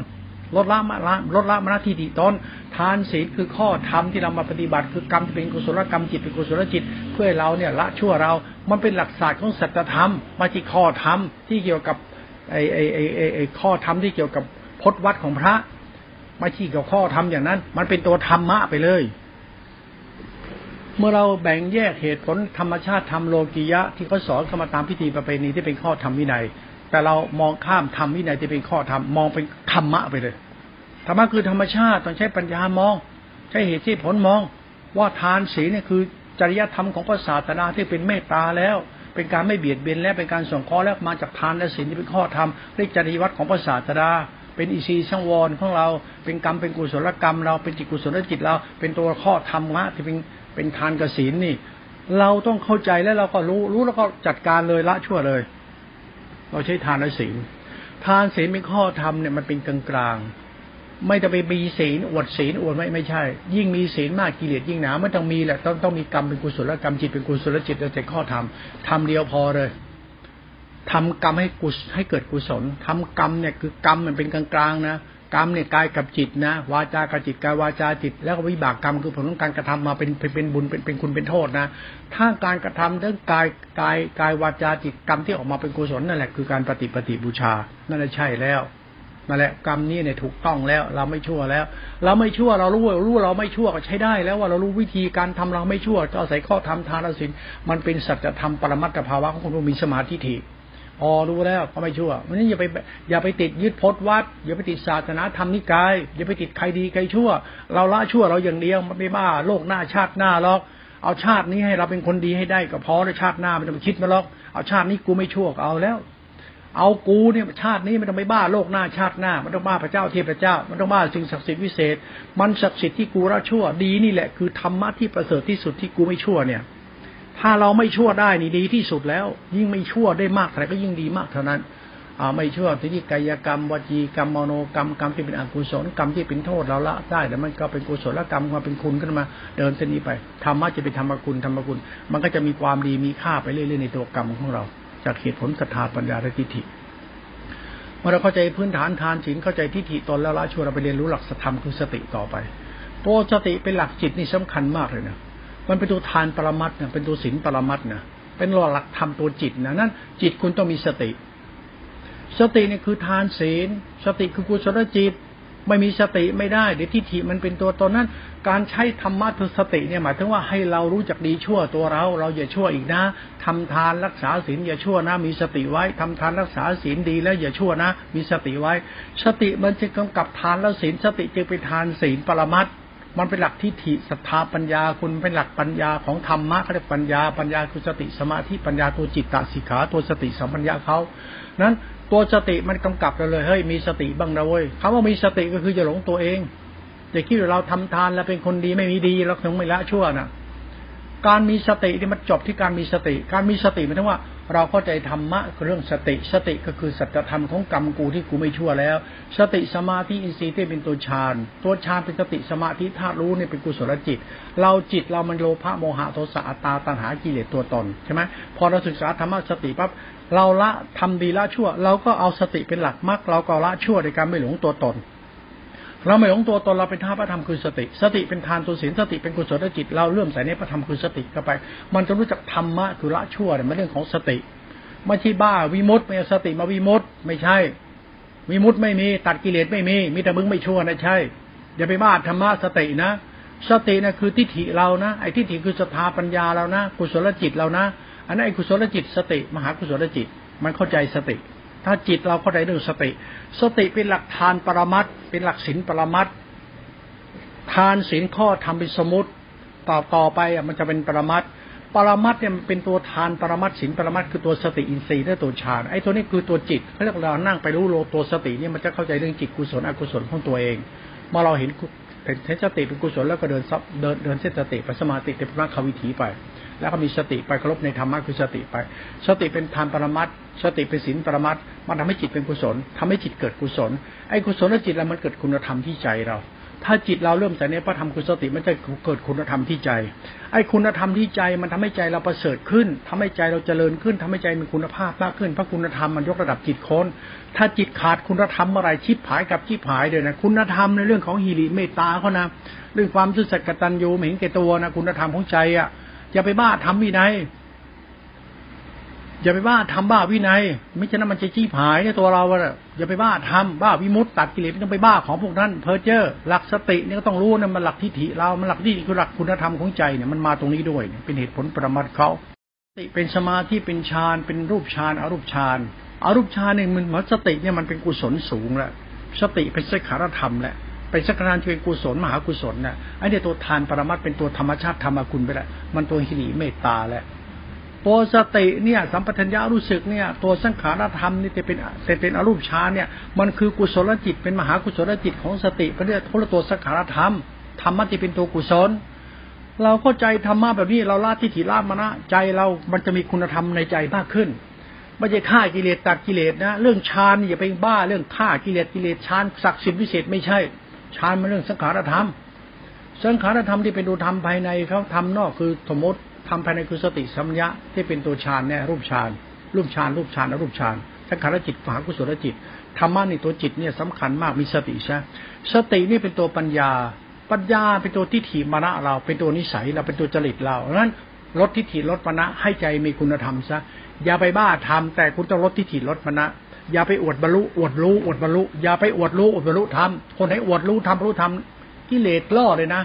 ลดละมาละลดละมาทิฏฐิตนทานศีลคือข้อธรรมที่เรามาปฏิบัติ คือกรรมที่เป็นกุศลกรรมจิตเป็นกุศลจิต เพื่อเราเนี่ยละชั่วเรา มันเป็นหลักศาสตร์ของสัจธรรมมาที่ข้อธรรมที่เกี่ยวกับ ไอ้ไอ้ไอ้ไอ้ไอข้อธรรมที่เกี่ยวกับพจนวัดของพระไม่ชี้กับข้อธรรมอย่างนั้น มันเป็นตัวธรรมะไปเลย เมื่อเราแบ่งแยกเหตุผลธรรมชาติธรรมโลกียะ ที่เขาสอนเข้ามาตามพิธีประเพณีที่เป็นข้อธรรมวินัย แต่เรามองข้ามธรรมวินัยที่เป็นข้อธรรมมองเป็นธรรมะไปเลยธรรมะคือธรรมชาติต้องใช้ปัญญามอง ใช้เหตุที่ผลมอง ว่าทานศีลเนี่ยคือจริยธรรมของพระศาสนาที่เป็นเมตตาแล้ว เป็นการไม่เบียดเบียนและเป็นการส่งข้อแล้วมาจากทานและศีลที่เป็นข้อธรรมเรียกจริยวัตรของพระศาสดาเป็นอิซีสังวรของเรา เป็นกรรมเป็นกุศลกรรม เราเป็นจิตกุศลจิตเรา เป็นตัวข้อธรรมะที่เป็นเป็นทานกสินนี่ เราต้องเข้าใจแล้วเราก็รู้รู้แล้วก็จัดการเลยละชั่วเลย เราใช้ทานและศีลทานศีลเป็นข้อธรรมเนี่ยมันเป็นกลางกลาง ไม่จะไปมีศีลอวดศีลอวดไม่ไม่ใช่ ยิ่งมีศีลมากกิเลสยิ่งหนาไม่ต้องมีแหละต้องต้องมีกรรมเป็นกุศลกรรมจิตเป็นกุศลจิตเราจะข้อธรรมทำเดียวพอเลยทำกรรมให้กุศให้เกิดกุศลทำกรรมเนี่ยคือกรรมมันเป็นกลางๆนะกรรมเนี่ยกายกับจิตนะวาจากับจิตกายวาจาจิต แล้วก็วิบากกรรมคือผลของการกระทำมาเป็นเป็นบุญเป็นเป็นคุณเป็นโทษนะ ถ้าการกระทำทั้งกายกายกายวาจาจิตกรรมที่ออกมาเป็นกุศลนั่นแหละคือการปฏิปฏิบูชานั่นแหละใช่แล้ว นั่นแหละกรรมนี้เนี่ยถูกต้องแล้ว เราไม่ชั่วแล้ว เราไม่ชั่วเรารู้รู้เราไม่ชั่วก็ใช้ได้แล้วว่าเรารู้วิธีการทำเราไม่ชั่วก็อาศัยข้อธรรมทานศีลมันเป็นสัจธรรมปรมัตถภาวะของคนมีสมาธิถี่อ๋อรู้แล้วก็ไม่ชั่ววันนี้อย่าไปอย่าไปติดยึดพจน์วัด อย่าไปติดศาสนาธรรมนิกาย อย่าไปติดใครดีใครชั่ว เราละชั่วเราอย่างเดียวมันไม่บ้าโลกหน้าชาติหน้าหรอกเอาชาตินี้ให้เราเป็นคนดีให้ได้ก็พอแล้วชาติหน้าไม่ต้องไปคิดมาหรอกเอาชาตินี้กูไม่ชั่วเอาแล้ว เอากูเนี่ยชาตินี้ไม่ต้องไปบ้าโลกหน้าชาติหน้า มันต้องบ้าพระเจ้าเทพเจ้า มันต้องบ้าสิ่งศักดิ์สิทธิ์วิเศษ มันศักดิ์สิทธิ์ที่กูละชั่วดีนี่แหละคือธรรมะที่ประเสริฐที่สุดที่กูไม่ชั่วเนี่ย ถ้าเราไม่ชั่วได้นี่ดีที่สุดแล้ว ยิ่งไม่ชั่วได้มากเท่าไหร่ก็ยิ่งดีมากเท่านั้นอาไม่ชั่วที่กายกรรมวจีกรรมมโนกรรมกรรมที่เป็นอกุศลกรรมที่เป็นโทษเราละได้แต่มันก็เป็นกุศลกรรมความเป็นคุณขึ้นมา เดินเส้นนี้ไปธรรมะจะเป็นธรรมคุณธรรมคุณ มันก็จะมีความดีมีค่าไปเรื่อยๆในตัวกรรมของเรา จากเหตุผลศรัทธาปัญญาและทิฏฐิเมื่อเราเข้าใจพื้นฐานทานศีลเข้าใจทิฏฐิตนแล้วละชั่วเราไปเรียนรู้หลักธรรมคือสติต่อไปตัวสติเป็นหลักจิตนี่สำคัญมากเลยนะมันเป็นตัวทานปรมัตเนี่ยเป็นตัวศีลปรมัตนะเป็นหลักธรรมตัวจิตนะนั่นจิตคุณต้องมีสติ สติเนี่ยคือทานศีล สติคือกุศลจิต ไม่มีสติไม่ได้ เดี๋ยวทิฏฐิมันเป็นตัวตนนั้น การใช้ธรรมะคือสติเนี่ยหมายถึงว่าให้เรารู้จักดีชั่วตัวเรา เราอย่าชั่วอีกนะทำทานรักษาศีลอย่าชั่วนะ มีสติไว้ทำทานรักษาศีลดีแล้วอย่าชั่วนะ มีสติไว้ สติมันจะกำกับทานแล้วศีลสติจึงเป็นทานศีลปรมัตถมันเป็นหลักทิฏฐิศรัทธาปัญญาคุณเป็นหลักปัญญาของธรรมะเขาเรียกปัญญาปัญญาคือสติสมาธิปัญญาตัวจิตตสิกขาตัวสติสัมปัญญาเขานั้น ตัวสติมันกำกับเราเลยเฮ้ยมีสติบ้างนะเว้ยคำว่ามีสติก็คือจะหลงตัวเองอย่าคิดว่าเราทำทานแล้วเป็นคนดีไม่มีดีเราถึงไม่ละชั่วนะการมีสติที่มันจบที่การมีสติ การมีสติหมายถึงว่า เราเข้าใจธรรมะเรื่องสติ สติก็คือสัจธรรมของกรรมกูที่กูไม่ชั่วแล้ว สติสมาธิอินทรีย์ที่เป็นตัวฌานตัวฌานเป็นสติสมาธิธาตุรู้เนี่ยเป็นกุศลจิต เราจิตเรามันโลภะโมหะโทสะอัตตาตัณหากิเลสตัวตนใช่ไหมพอเราศึกษาธรรมะสติปั๊บเราละทำดีละชั่ว เราก็เอาสติเป็นหลักมรรคเราก็ละชั่วในการไม่หลงตัวตน เราไม่หลงตัวตนเราเป็นท่าพระธรรมคือสติ สติเป็นทานตัวศีลสติเป็นกุศลจิต เราเลื่อมใส่ในพระธรรมคือสติเข้าไป มันจะรู้จักธรรมะคือละชั่วเนี่ยมันเรื่องของสติไม่ใช่บ้าวิมุตต์ไม่เอาสติมาวิมุตต์ไม่ใช่ วิมุตต์ไม่มีตัดกิเลสไม่มีมีแต่มึงไม่ชั่วนะใช่อย่าไปบ้าธรรมะสตินะสตินะคือทิฏฐิเรานะไอ้ทิฏฐิคือศรัทธาปัญญาเรานะ กุศลจิตเรานะ อันนั้นไอ้กุศลจิต สติ มหากุศลจิต มันเข้าใจสติ ถ้าจิตเราเข้าใจเรื่องสติ สติเป็นหลักทานปรมัตเป็นหลักศีลปรมัตทานศีลข้อทำเป็นสมุติต่อต่อไปอะมันจะเป็นปรมัตปรมัตเนี่ยมันเป็นตัวทานปรมัตสินปรมัตคือตัวสติอินทรีย์และตัวฌานไอ้ตัวนี้คือตัวจิตเขาเรียกเรานั่งไปรู้โลตัวสติเนี่ยมันจะเข้าใจเรื่องจิตกุศลอกุศลของตัวเองเมื่อเราเห็นเห็นสติเป็นกุศลแล้วก็เดินซับเดินเดินเส้นสติไปสมาติเป็นพระควิถีไป แล้วก็มีสติไปเคารพในธรรมะคือสติไป สติเป็นทานปรมัต สติเป็นศีลปรมัตมันทำให้จิตเป็นกุศลทำให้จิตเกิดกุศลไอ้กุศลและจิตแล้วมันเกิดคุณธรรมที่ใจเรา ถ้าจิตเราเริ่มใส่ในพระธรรมคุณสติมันจะเกิดคุณธรรมที่ใจ ไอ้คุณธรรมที่ใจมันทำให้ใจเราประเสริฐขึ้นทำให้ใจเราเจริญขึ้นทำให้ใจมีคุณภาพมากขึ้น เพราะคุณธรรมมันยกระดับจิตคนถ้าจิตขาดคุณธรรมเมื่อไรชิบหายกับชิบหายเดี๋ยวนะคุณธรรมในเรื่องของฮิริเมตตาเขานะเรื่องความซื่อสัตย์กตัญญูเห็นแก่ตัวนะคุณธรรมของใจอะอย่าไปบ้าทำวินัย อย่าไปบ้าทำบ้าวินัย ไม่ฉะนั้นมันจะจี้ผายในตัวเราอะอย่าไปบ้าทำบ้าวิมุตตัดกิเลสไม่ต้องไปบ้าของพวกนั้นเพอเจอร์หลักสตินี่ก็ต้องรู้นะมันหลักทิฏฐิเรา มันหลักที่คือหลักคุณธรรมของใจเนี่ยมันมาตรงนี้ด้วย เป็นเหตุผลประมาทเขาสติเป็นสมาธิเป็นฌานเป็นรูปฌานอรูปฌานอรูปฌานเนี่ยมันมันสติเนี่ยมันเป็นกุศลสูงแล้วสติเป็นสังขารธรรมแหละเป็นสังขาระที่เป็นกุศลมหากุศลน่ะไอ้เนี่ยตัวทานปรมัตเป็นตัวธรรมชาติธรรมคุณไปแล้วมันตัวหิริเมตตาแหละ ตัวสติเนี่ยสัมปทัญญารู้สึกเนี่ย ตัวสังขารธรรมนี่จะเป็นจะเป็นอรูปฌานเนี่ย มันคือกุศลจิตเป็นมหากุศลจิตของสติเป็เรื่องคนละตัวสังขารธรรมธรรมะที่เป็นตัวกุศล เราเข้าใจธรรมะแบบนี้เราละทิฏฐิละมณะใจเรามันจะมีคุณธรรมในใจมากขึ้นไม่ใช่ฆ่ากิเลสตัดกิเลสนะ เรื่องฌานอย่าไปบ้าเรื่องฆ่ากิเลสกิเลสฌานศักดิ์สิทธิ์วิเศษไม่ใช่ฌานมันเรื่องสังขารธรรมสังขารธรรมที่เป็นดูธรรมภายในเขาทำนอกคือสมมติ ทำภายในคือสติสัมยะที่เป็นตัวฌานเนี่ยรูปฌานรูปฌานรูปฌานรูปฌานสังขารจิตมหากุศลจิตธรรมะในตัวจิตเนี่ยสำคัญมากมีสติใช่สตินี่เป็นตัวปัญญา ปัญญาเป็นตัวทิฏฐิมานะเราเป็นตัวนิสัยเราเป็นตัวจริตเราเพราะนั้นลดทิฏฐิลดมานะให้ใจมีคุณธรรมซะอย่าไปบ้าทำแต่คุณต้องลดทิฏฐิลดมานะอย่าไปอวดบรรลุอวดรู้อวดบรรลุอย่าไปอวดรู้อวดบรรลุทำคนไหนอวดรู้ทำรู้ทำกิเลสล่อเลยนะ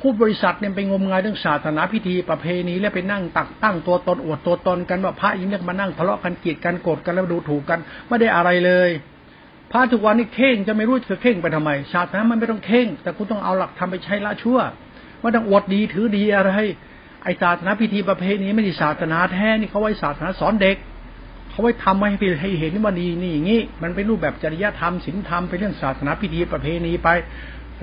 ผู้บริษัทเนี่ยไปงมงายเรื่องศาสนาพิธีประเพณีแล้วไปนั่งตักตั้งตัวตนอวดตัวตนกันว่าพระยิ่งเนี่ยมานั่งทะเลาะกันเกลียดกันโกรธกันแล้วดูถูกกันไม่ได้อะไรเลย พระทุกวันนี้เข่งจะไม่รู้จะเข่งไปทำไมศาสนามันไม่ต้องเข่ง แต่คุณต้องเอาหลักทำไปใช้ละชั่วไม่ต้องอวดดีถือดีอะไรไอศาสนาพิธีประเพณีไม่ใช่ศาสนาแท้นี่เขาไว้ศาสนาสอนเด็กเขาไว้ทำให้ให้เห็นว่าดีนี่อย่างนี้มันเป็นรูปแบบจริยธรรมศีลธรรมเป็นเรื่องศาสนาพิธีประเพณีไป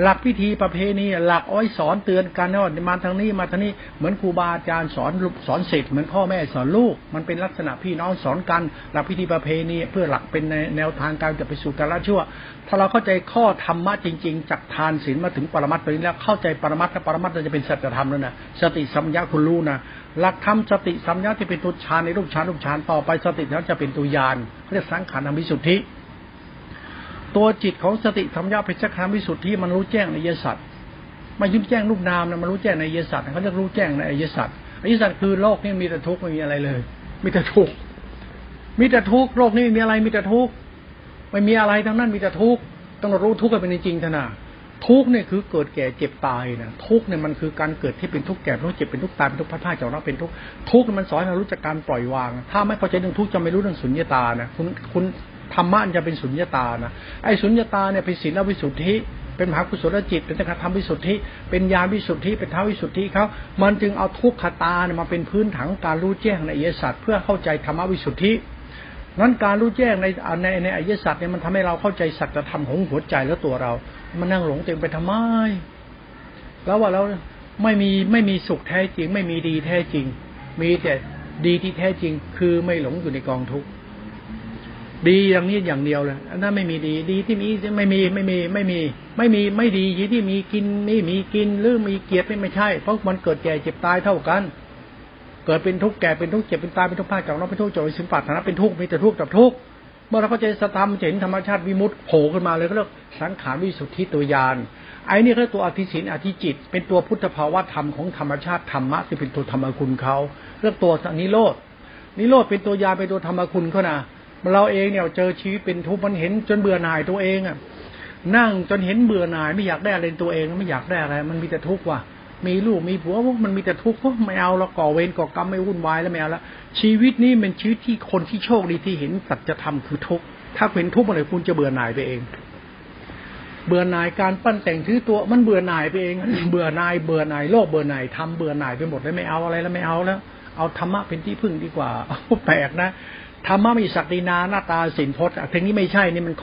หลักพิธีประเพณีหลักอ้อยสอนเตือนกันว่ามาทางนี้มาทางนี้เหมือนครูบาอาจารย์สอนสอนเสร็จเหมือนพ่อแม่สอนลูก มันเป็นลักษณะพี่น้องสอนกัน หลักพิธีประเพณีเพื่อหลักเป็นแนวทางการจะไปสู่การละชั่ว ถ้าเราเข้าใจข้อธรรมะจริง ๆจากทานศีลมาถึงปรมัตถ์ตัวนี้แล้วเข้าใจปรมัตถ์ปรมัตถ์จะเป็นสัจธรรมแล้วนะสติสัมยาคุณรู้นะหลักธรรมสติสัมยาที่เป็นตัวฌานในรูปฌานรูปฌานต่อไปสติแล้วจะเป็นตัวยานเรียกสังขารธรรมวิสุทธิ ตัวจิตของสติสัมยาเป็นสังขารวิสุทธิมันรู้แจ้งในเยสัตมายิ้มแจ้งรูปนามนะมันรู้แจ้งในเยสัตเขาเรียกรู้แจ้งในเยสัตอเยสัตคือโลกนี้มีแต่ทุกข์ไม่มีอะไรเลย มีแต่ทุกข์มีแต่ทุกข์โลกนี้มีอะไรมีแต่ทุกข์ไม่มีอะไรทั้งนั้นมีแต่ทุกข์ต้องรู้ทุกข์กันเป็นจริงทนาทุกเนี่ยคือเกิดแก่เจ็บตายนะทุกเนี่ยมันคือการเกิดที่เป็นทุกข์แก่ทุกข์เจ็บเป็นทุกข์ตายเป็นทุกข์พัดผ้าจากเราเป็นทุกข์ทุกมันสอนให้เรารู้จักการปล่อยวาง ถ้าไม่เข้าใจเรื่องทุกข์จะไม่รู้เรื่องสุญญตานะคุณคุณ ธรรมะจะเป็นสุญญตานะไอ้สุญญตาเนี่ยเป็นศีลวิสุทธิเป็นมหากุศลจิต เป็นสังฆธรรมวิสุทธิ เป็นญาณวิสุทธิ เป็นท้าวิสุทธิเขามันจึงเอาทุกขตาเนี่ยมาเป็นพื้นฐานการรู้แจ้งในเอสัตเพื่อเข้าใจธรรมวิสุทธินั้นการรู้แจ้งในในในอริยสัจเนี่ยมันทำให้เราเข้าใจสัจธรรมของหัวใจและตัวเรา มันนั่งหลงเต็มไปทำไม แล้วว่าเราไม่มีไม่มีสุขแท้จริง ไม่มีดีแท้จริง มีแต่ดีที่แท้จริง คือไม่หลงอยู่ในกองทุกข์ ดีอย่างนี้อย่างเดียวเลยอันนั้นไม่มีดี ดีที่มีไม่มีไม่มีไม่มี ไม่มีไม่ดียีที่มีกินไม่มีกินหรือมีเกียรติไม่ใช่ เพราะมันเกิดแก่เจ็บตายเท่ากัน เกิดเป็นทุกข์แก่เป็นทุกข์เจ็บเป็นตายเป็นทุกข์พลาดจากเราเป็นทุกข์จอยสินปัตนะเป็นทุกข์มีแต่ทุกข์กับทุกข์เมื่อเราเข้าใจสตามเห็นธรรมชาติวิมุตต์โผล่ขึ้นมาเลยก็เรียกสังขารวิสุทธิตัวยานไอ้นี่คือตัวอธิศินอธิจิต เป็นตัวพุทธภาวะธรรมของธรรมชาติธรรมะที่เป็นตัวธรรมคุณเขาเรียกตัวนิโรธนิโรธเป็นตัวยาเป็นตัวธรรมคุณเขานะ เราเองเนี่ยเจอชีวิตเป็นทุกข์มันเห็นจนเบื่อหน่ายตัวเองอะนั่งจนเห็นเบื่อหน่ายไม่อยากได้อะไรตัวเองไม่อยากได้อะไร มันมีแต่ทุกข์ว่ะ มีลูกมีผัวมันมีแต่ทุกข์พวกไม่เอาแล้วก่อเวรก่อกรรมไม่วุ่นวายแล้วไม่เอาล้วชีวิตนี้เป็นชีวิตที่คนที่โชคดีที่เห็นสัจธรรมคือทุกข์ถ้าเห็นทุกข์เมื่อไหร่คุณจะเบื่อหน่ายไปเอง เบื่อหน่ายการปั้นแต่งถือตัวมันเบื่อหน่ายไปเอง เบื่อหน่ายเบื่อหน่ายโลกเบื่อหน่ายทำเบื่อหน่ายไปหมดแล้วไม่เอาอะไรแล้วไม่เอาแล้ว เอาธรรมะเป็นที่พึ่งดีกว่าแปลกนะ ธรรมะมีศักดินาหน้าตาสินพจน์ถึงนี้ไม่ใช่นี่มัน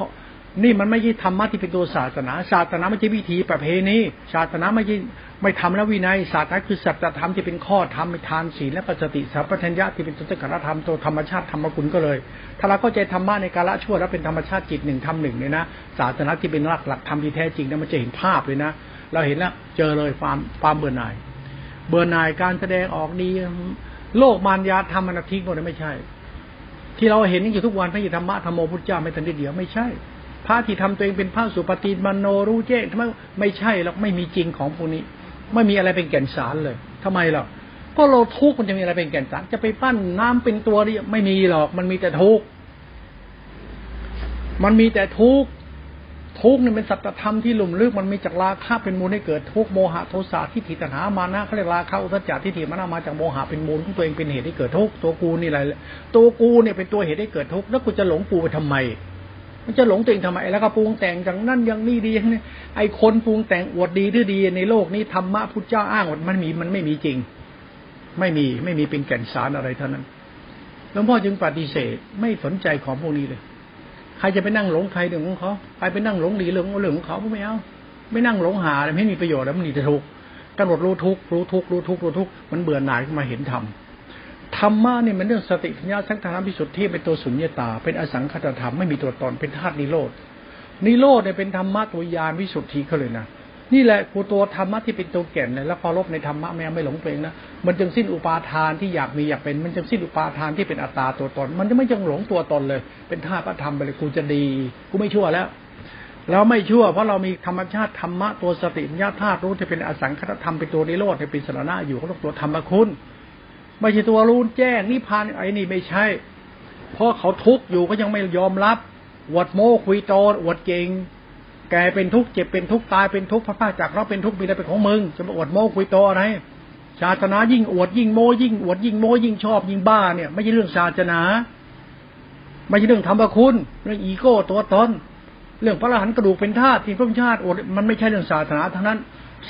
นี่มันไม่ใช่ธรรมะที่เป็นตัวศาสนา ศาสนาไม่ใช่วิธีประเพณีศาสนาไม่ใช่ไม่ทำแล้ววินัยศาสนาคือสัจธรรมที่เป็นข้อธรรมทานศีลและปัจติสัพพัญญะที่เป็นตัวสังฆธรรมตัวธรรมชาติธรรมกุลก็เลย ถ้าเราเข้าใจธรรมะในกาละชั่วแล้วเป็นธรรมชาติจิตหนึ่งทำหนึ่งเนี่ยนะศาสนาที่เป็นหลักหลักธรรมที่แท้จริงนะมันจะเห็นภาพเลยนะ เราเห็นแล้วเจอเลยความความเบื่อหน่าย เบื่อหน่ายการแสดงออกดีโลกมารยาธรรมมันทิ้งหมดเลยไม่ใช่ ที่เราเห็นอยู่ทุกวันพระยิธรรมะธรรมโมพุทธเจ้าไม่ทันเดียวไม่ใช่ พระที่ทำตัวเองเป็นพระสุปฏิมโนรู้แจ้งทำไมไม่ใช่หรอกไม่มีจริงของพวกนี้ ไม่มีอะไรเป็นแก่นสารเลยทำไมล่ะก็เราทุกข์มันจะมีอะไรเป็นแก่นสารจะไปปั้นน้ำเป็นตัวนี่ไม่มีหรอก มันมีแต่ทุกข์มันมีแต่ทุกข์ ทุกข์นี่เป็นสัจธรรมที่หลุ่มลึกมันมีจากราคะเป็นมูลให้เกิดทุกโมหะโทสะทิฏฐิตัณหามานะเขาเรียกราคะอุทจารทิฏฐิมานะมาจากโมหะเป็นมูลของตัวเองเป็นเหตุให้เกิดทุกตัวกูนี่อะไรตัวกูเนี่ยเป็นตัวเหตุให้เกิดทุกแล้วกูจะหลงกูไปทำไม มันจะหลงตัวเองทำไมแล้วก็ปรุงแต่งอย่างนั้นอย่างนี้ดีอย่างนี้ไอ้คนปรุงแต่งอวดดีดื้อดีในโลกนี้ธรรมะพุทธเจ้าอ้างว่ามันมีมันไม่มีจริง ไม่มีไม่มีเป็นแก่นสารอะไรเท่านั้นหลวงพ่อจึงปฏิเสธไม่สนใจของพวกนี้เลย ใครจะไปนั่งหลงใครเรื่องของเขาใครไปนั่งหลงดีเรื่องเรื่องของเขาไม่เอาไม่นั่งหลงหาไม่มีประโยชน์แล้วมันหนีจะทุกข์กำหนดรู้ทุกข์รู้ทุกข์รู้ทุกข์รู้ทุกข์มันเบื่อหน่ายขึ้นมาเห็นธรรมธรรมะเนี่ยมันเรื่องสติปัญญาสังขารพิสุทธิ์ที่เป็นตัวสุญญตา เป็นอสังขตธรรมไม่มีตัวตนเป็นธาตุนิโรธนิโรธเนี่ยเป็นธรรมะตัวยานวิสุทธิเขาเลยนะ นี่แหละกูตัวธรรมะที่เป็นตัวแก่นเลยแล้วพอลบในธรรมะแม่ไม่หลงตัวเองนะมันจึงสิ้นอุปาทานที่อยากมีอยากเป็น มันจึงสิ้นอุปาทานที่เป็นอัตตาตัวตน มันจะไม่จังหลงตัวตนเลย เป็นธาตุพระธรรมไปเลยกูจะดีกูไม่ชั่วแล้วเราไม่ชั่วเพราะเรามีธรรมชาติธรรมะตัวสติญาธาตุรู้ที่เป็นอสังขตธรรมเป็นตัวนิโรธเป็นสาระอยู่เขาเรียกตัวธรรมคุณไม่ใช่ตัวรู้แจ้งนิพพานไอ้นี่ไม่ใช่ เพราะเขาทุกข์อยู่ก็ยังไม่ยอมรับวดโมคุยโตอวดเก่ง แกเป็นทุกข์เจ็บเป็นทุกข์ตายเป็นทุกข์พระพาจากเราเป็นทุกข์มีอะไรเป็นของมึงจะมาอวดโม้คุยโตอะไรศาสนายิ่งอวดยิ่งโมยิ่งอวดยิ่งโมยิ่งชอบยิ่งบ้าเนี่ยไม่ใช่เรื่องศาสนาไม่ใช่เรื่องธรรมคุณ เรื่องอีโก้ตัวตนเรื่องพระอรหันต์กระดูกเป็นธาตุที่พระชาติอดมันไม่ใช่เรื่องศาสนาทั้งนั้น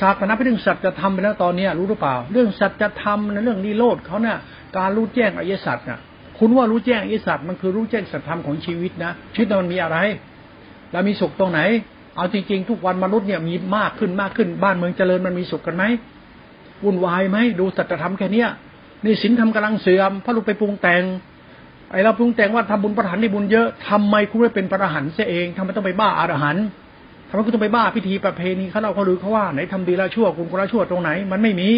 ศาสนาเป็นเรื่องสัจธรรมไปแล้วตอนนี้รู้หรือเปล่า เรื่องสัจธรรมในเรื่องนิโรธเขาเนี่ยการรู้แจ้งอริยสัจน่ะ คุณว่ารู้แจ้งอริยสัจมันคือรู้แจ้งสัจธรรมของชีวิตนะชีวิตมันมีอะไรเรามีสุขตรงไหน เอาจริงๆ ทุกวันมนุษย์เนี่ยมีมากขึ้นมากขึ้น บ้านเมืองเจริญมันมีสุขกันไหมวุ่นวายไหมดูสัจธรรมแค่เนี้ยนี่สินทำกำลังเสื่อมพระลูกไปปรุงแต่งไอเราปรุงแต่งว่าทำบุญประหารได้บุญเยอะทำไมคุณไม่เป็นประหันเสียเองทำไมต้องไปบ้าอรหันต์ทำไมคุณต้องไปบ้าพิธีประเพณีเขาเราเขาลือเขาว่าไหนทำดีล้วชั่วคุณก็ละชั่วตรงไหน มันไม่มี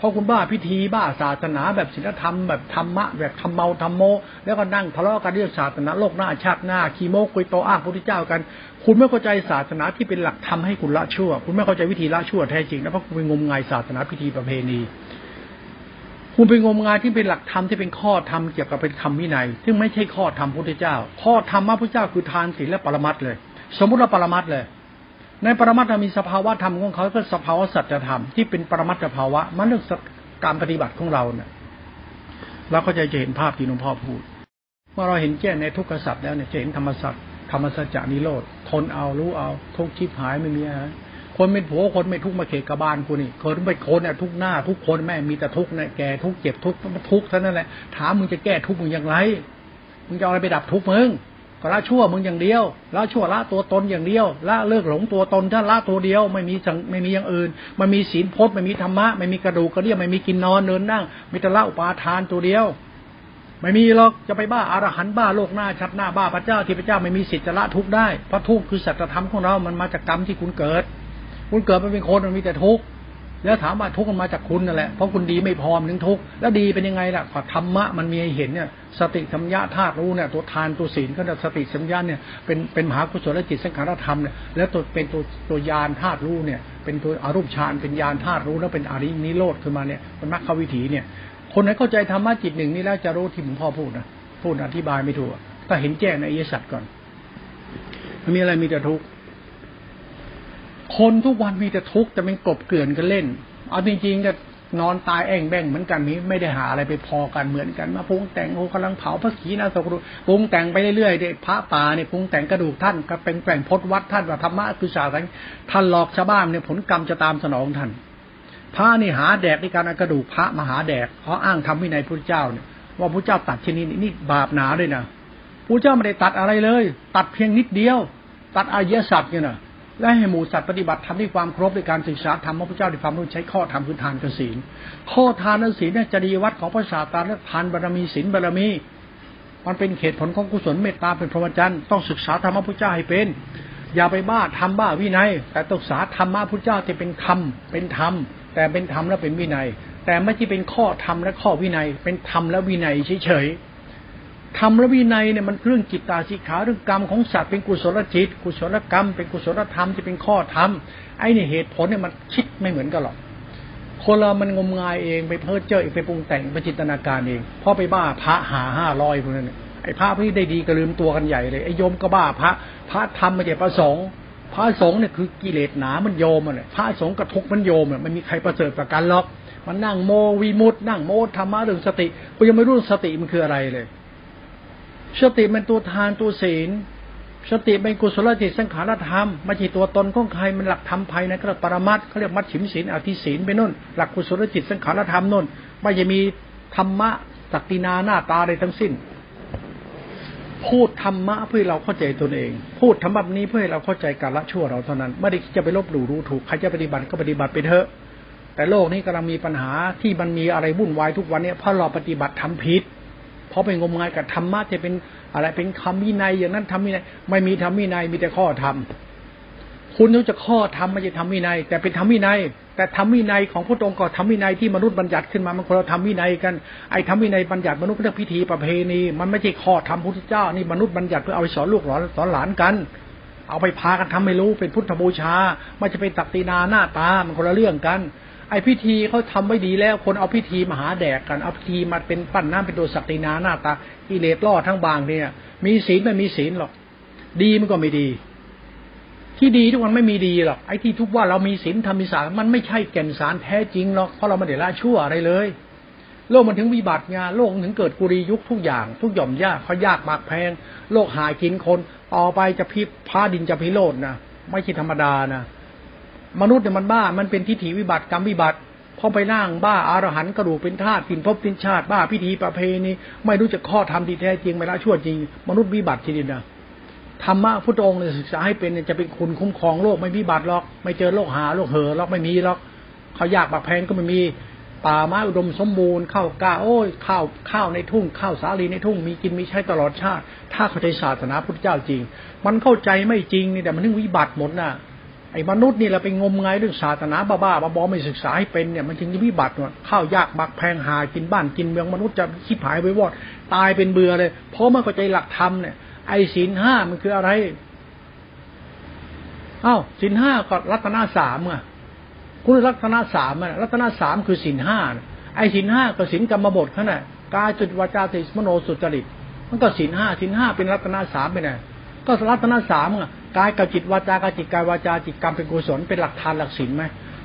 พอคุณบ้าพิธีบ้าศาสนาแบบศีลธรรมแบบธรรมะแบบทำเมาทำโม แล้วก็นั่งทะเลาะกันเรื่องศาสนาโลกหน้าชาติหน้าขีโมกุยโตอ้างพระพุทธเจ้ากัน คุณไม่เข้าใจศาสนาที่เป็นหลักธรรมให้คุณละชั่ว คุณไม่เข้าใจวิธีละชั่วแท้จริงนะเพราะคุณไปงมงายศาสนาพิธีประเพณี คุณไปงมงายที่เป็นหลักธรรมที่เป็นข้อธรรมเกี่ยวกับเป็นธรรมวินัย ซึ่งไม่ใช่ข้อธรรมพุทธเจ้า ข้อธรรมพระพุทธเจ้าคือทานศีลและปรมัตเลย สมมติว่าปรมัตเลย ในปรมัตมีสภาวะธรรมของเขาก็สภาวะสัจธรรมที่เป็นปรมัตภาวะมันเรื่องการปฏิบัติของเราเนี่ยเราก็จะจะเห็นภาพที่หลวงพ่อพูดเมื่อเราเห็นแจ้งในทุกขสัตว์แล้วเนี่ยจะเห็นธรรมสัตว์ธรรมสัจจานิโรธทนเอารู้เอา ทุกชิบหายไม่มีอะไรคนเป็นผัวคนไม่ทุกมาเขตกบาลกูนี่คนเป็นคนเนี่ยทุกหน้าทุกคนแม่มีแต่ทุกเนี่ยแก่ทุกเจ็บทุกมันทุกเท่านั้นแหละถามมึงจะแก้ทุกมึงอย่างไรมึงจะเอะไรไปดับทุกมึง ก็ละชั่วมึงอย่างเดียวละชั่วละตัวตนอย่างเดียวละเลิกหลงตัวตนถ้าละตัวเดียวไม่มีไม่มีอย่างอื่น มันมีศีลพจน์ไม่มีธรรมะไม่มีกระดูกกระเดี่ยไม่มีกินนอนเนินนั่งมีแต่ละอุปาทานตัวเดียว ไม่มีหรอกจะไปบ้าอารหันบ้าโลกหน้าชัดหน้าบ้าพระเจ้าที่พระเจ้าไม่มีสิทธิ์จะละทุกได้เพราะทุกคือสัจธรรมของเรา มันมาจากกรรมที่คุณเกิด คุณเกิดมาเป็นคนมันมีแต่ทุกข์แล้วถามว่าทุกข์มันมาจากคุณนั่นแหละเพราะคุณดีไม่พอมนถึงทุกข์แล้วดีเป็นยังไงล่ะธรรมะมันมีให้เห็นเนี่ย สติสัมยาธาตุรู้เนี่ยตัวทานตัวศีลก็สติสัมยาเนี่ยเป็นเป็นมหากุศลจิตสังขารธรรมเนี่ยแล้วตัวเป็นตัวตัวยานธาตุรู้เนี่ย เป็นตัวอรูปฌานเป็นยานธาตุรู้แล้วเป็นอรินิโรธขึ้นมาเนี่ยเป็นมรรควิถีเนี่ย คนไหนเข้าใจธรรมะจิตหนึ่งนี่แล้วจะรู้ที่ผมพ่อพูดนะพูดอธิบายไม่ถูกถ้าเห็นแจ้งในอริยสัจก่อนมีอะไรมีแต่ทุกข์คนทุกวันมีแต่ทุกข์แต่มันกบเกลื่อนกันเล่น เอาจริงๆก็ นอนตายแอ่งแบ่งเหมือนกันนี้ไม่ได้หาอะไรไปพอกันเหมือนกันมาพุงแต่งโอ้กำลังเผาพระขีณาสกรุพุงแต่งไปเรื่อยๆเด็พระป่าเนี่ยพุงแต่งกระดูกท่านก็เป็นแป่งพดวัดท่านว่าธรรมะคือศาสนาท่านหลอกชาวบ้านเนี่ยผลกรรมจะตามสนองท่านพระนี่หาแดกในการกระดูกพระมาหาแดกเขาอ้างทำวินัยพระเจ้าเนี่ยว่าพระเจ้าตัดชนิดนี้นี่บาปหนาด้วยนะพระเจ้าไม่ได้ตัดอะไรเลย ตัดเพียงนิดเดียว ตัดอายะสัตว์เนี่ยนะ และให้หมู่สัตว์ปฏิบัติทำด้วยความครบในการศึกษาธรรมพระพุทธเจ้าด้วยความรู้ใช้ข้อธรรมคือทานกับศีล ข้อทานและศีลเนี่ยจริยวัตรของพระศาสดาและทานบารมีศีลบารมี มันเป็นเหตุผลของกุศลเมตตาเป็นพรหมจรรย์ต้องศึกษาธรรมพระพุทธเจ้าให้เป็น อย่าไปบ้าทำบ้าวินัย แต่ต้องศึกษาธรรมะพุทธเจ้าจะเป็นธรรมเป็นธรรม แต่เป็นธรรมและเป็นวินัย แต่ไม่ใช่เป็นข้อธรรมและข้อวินัย เป็นธรรมและวินัยเฉย ธรรมและวินัยเนี่ยมันเรื่องจิตตาสิขาเรื่องกรรมของสัตว์เป็นกุศลจิต กุศลกรรม เป็นกุศลธรรมที่เป็นข้อธรรมไอ้เนี่ยเหตุผลเนี่ยมันคิดไม่เหมือนกันหรอกคนเรามันงมงายเองไปเพ้อเจ้อเองไปปรุงแต่งไปจินตนาการเองพ่อไปบ้าพระหาห้าร้อยพวกนั้นไอ้พระพวกนี้ได้ดีก็ลืมตัวกันใหญ่เลยไอ้โยมก็บ้าพระ พระทำมาจากพระสงฆ์พระสงฆ์เนี่ยคือกิเลสหนามันโยมอะพระสงฆ์กระทุกมันโยมอะมันมีใครประเสริฐประกันหรอกมันนั่งโมวีมุตนั่งโมธรรมะเรื่องสติกูยังไม่รู้สติมันคืออะไรเลย สติมันตัวทานตัวศีล สติเป็นกุศลจิตสังขารธรรมไม่ใช่ตัวตนของใครมันหลักธรรมภายในก็ปรมัตเขาเรียกมัดฉิมศีลอธิศีลไปนู่น หลักกุศลจิตสังขารธรรมนู่นไม่จะมีธรรมะสักตินาหน้าตาใดทั้งสิ้น พูดธรรมะเพื่อเราเข้าใจตนเอง พูดธรรมะนี้เพื่อเราเข้าใจการละชั่วเราเท่านั้น ไม่ได้จะไปลบหลู่รู้ถูกใครจะปฏิบัติก็ปฏิบัติไปเถอะ แต่โลกนี้กำลังมีปัญหาที่มันมีอะไรวุ่นวายทุกวันนี้เพราะเราปฏิบัติทำผิด เพราะไปงมงายกับธรรมะจะเป็นอะไรเป็นคำวินัยอย่างนั้นทำวินัยไม่มีทำวินัยมีแต่ข้อธรรมคุณรู้จะข้อธรรมไม่ใช่ทำวินัย แต่เป็นทำวินัย แต่ทำวินัยของพระองค์ก็ทำวินัยที่มนุษย์บัญญัติขึ้นมามันคนเราทำวินัยกันไอ้ทำวินัยบัญญัติมนุษย์เรื่องพิธีประเพณี มันไม่ใช่ข้อธรรมพุทธเจ้านี่มนุษย์บัญญัติเพื่อเอาไปสอนลูกหลานสอนหลานกัน เอาไปพากันทำไม่รู้เป็นพุทธบูชาไม่จะเป็นตักตีนาหน้าตามันคนละเรื่องกัน ไอพิธีเขาทำไว้ดีแล้ว คนเอาพิธีมาหาแดกกัน เอาพิธีมาเป็นปั้นน้ำเป็นตัวสักตินาหน้าตากิเลสล่อทั้งบางเนี่ย มีศีลไม่มีศีลหรอก ดีมันก็ไม่ดี ที่ดีทุกวันไม่มีดีหรอกไอ้ที่ทุกว่าเรามีศีลทำมีสารมันไม่ใช่แก่นสารแท้จริงหรอกเพราะเราไม่ได้ละชั่วอะไรเลย โลกมันถึงวิบัติงานโลกถึงเกิดกุรียุคทุกอย่าง ทุกหย่อมยากเขายากมากแพง โลกหายกินคนต่อไปจะพิพาดินจะพิโรดนะไม่ใช่ธรรมดานะ มนุษย์เนี่ยมันบ้า มันเป็นทิฏฐิวิบัติกรรมวิบัติพอไปนั่งบ้าอารหันกระดูกเป็นธาตุกินพบตินชาติ บ้าพิธีประเพณีไม่รู้จะข้อธรรมที่แท้จริงไม่ละชั่วจริง มนุษย์วิบัติทีเดียวนะธรรมะพุทธองค์เนี่ยศึกษาให้เป็นจะเป็นคุณคุ้มครองโลกไม่วิบัติหรอก ไม่เจอโรคหาโรคเหอหรอกไม่มีหรอกเขายากบักแพงก็ไม่มีป่าไม้อุดมสมบูรณ์ข้าวก้าโอ้ยข้าวข้าวในทุ่งข้าวสาลีในทุ่งมีกินมีใช้ตลอดชาติ ถ้าเข้าใจศาสนาพุทธเจ้าจริง มันเข้าใจไม่จริงนี่แต่มันถึงวิบัติหมดน่ะ อ้มนุษย์นี่เราไปงมงายเรื่องศาสนาบ้าๆบอไม่ศึกษาให้เป็นเนี่ยมันจึงจะวิบัติเนี่ยข้าวยากบักแพงหากินบ้านกินเมืองมนุษย์จะคิดหายไปวอดตายเป็นเบื่อเลย เพราะมันเข้าใจหลักธรรมเนี่ยไอ้ศีลห้ามันคืออะไรอ้าวศีลห้าก็รัตนาสามอะคุณรัตนาสามอะรัตนาสามคือศีลห้าไอ้ศีลห้าก็ศีลกรรมบทขนาดกายจุดวาจาติสมโนสุจริต มันก็ศีลห้าศีลห้าเป็นรัตนาสามไปไหนก็รัตนาสามอะ กายกับจิตวาจากัจิตกายวาจาจิตกรรมเป็นกุศลเป็นหลักทานหลักศีลไหม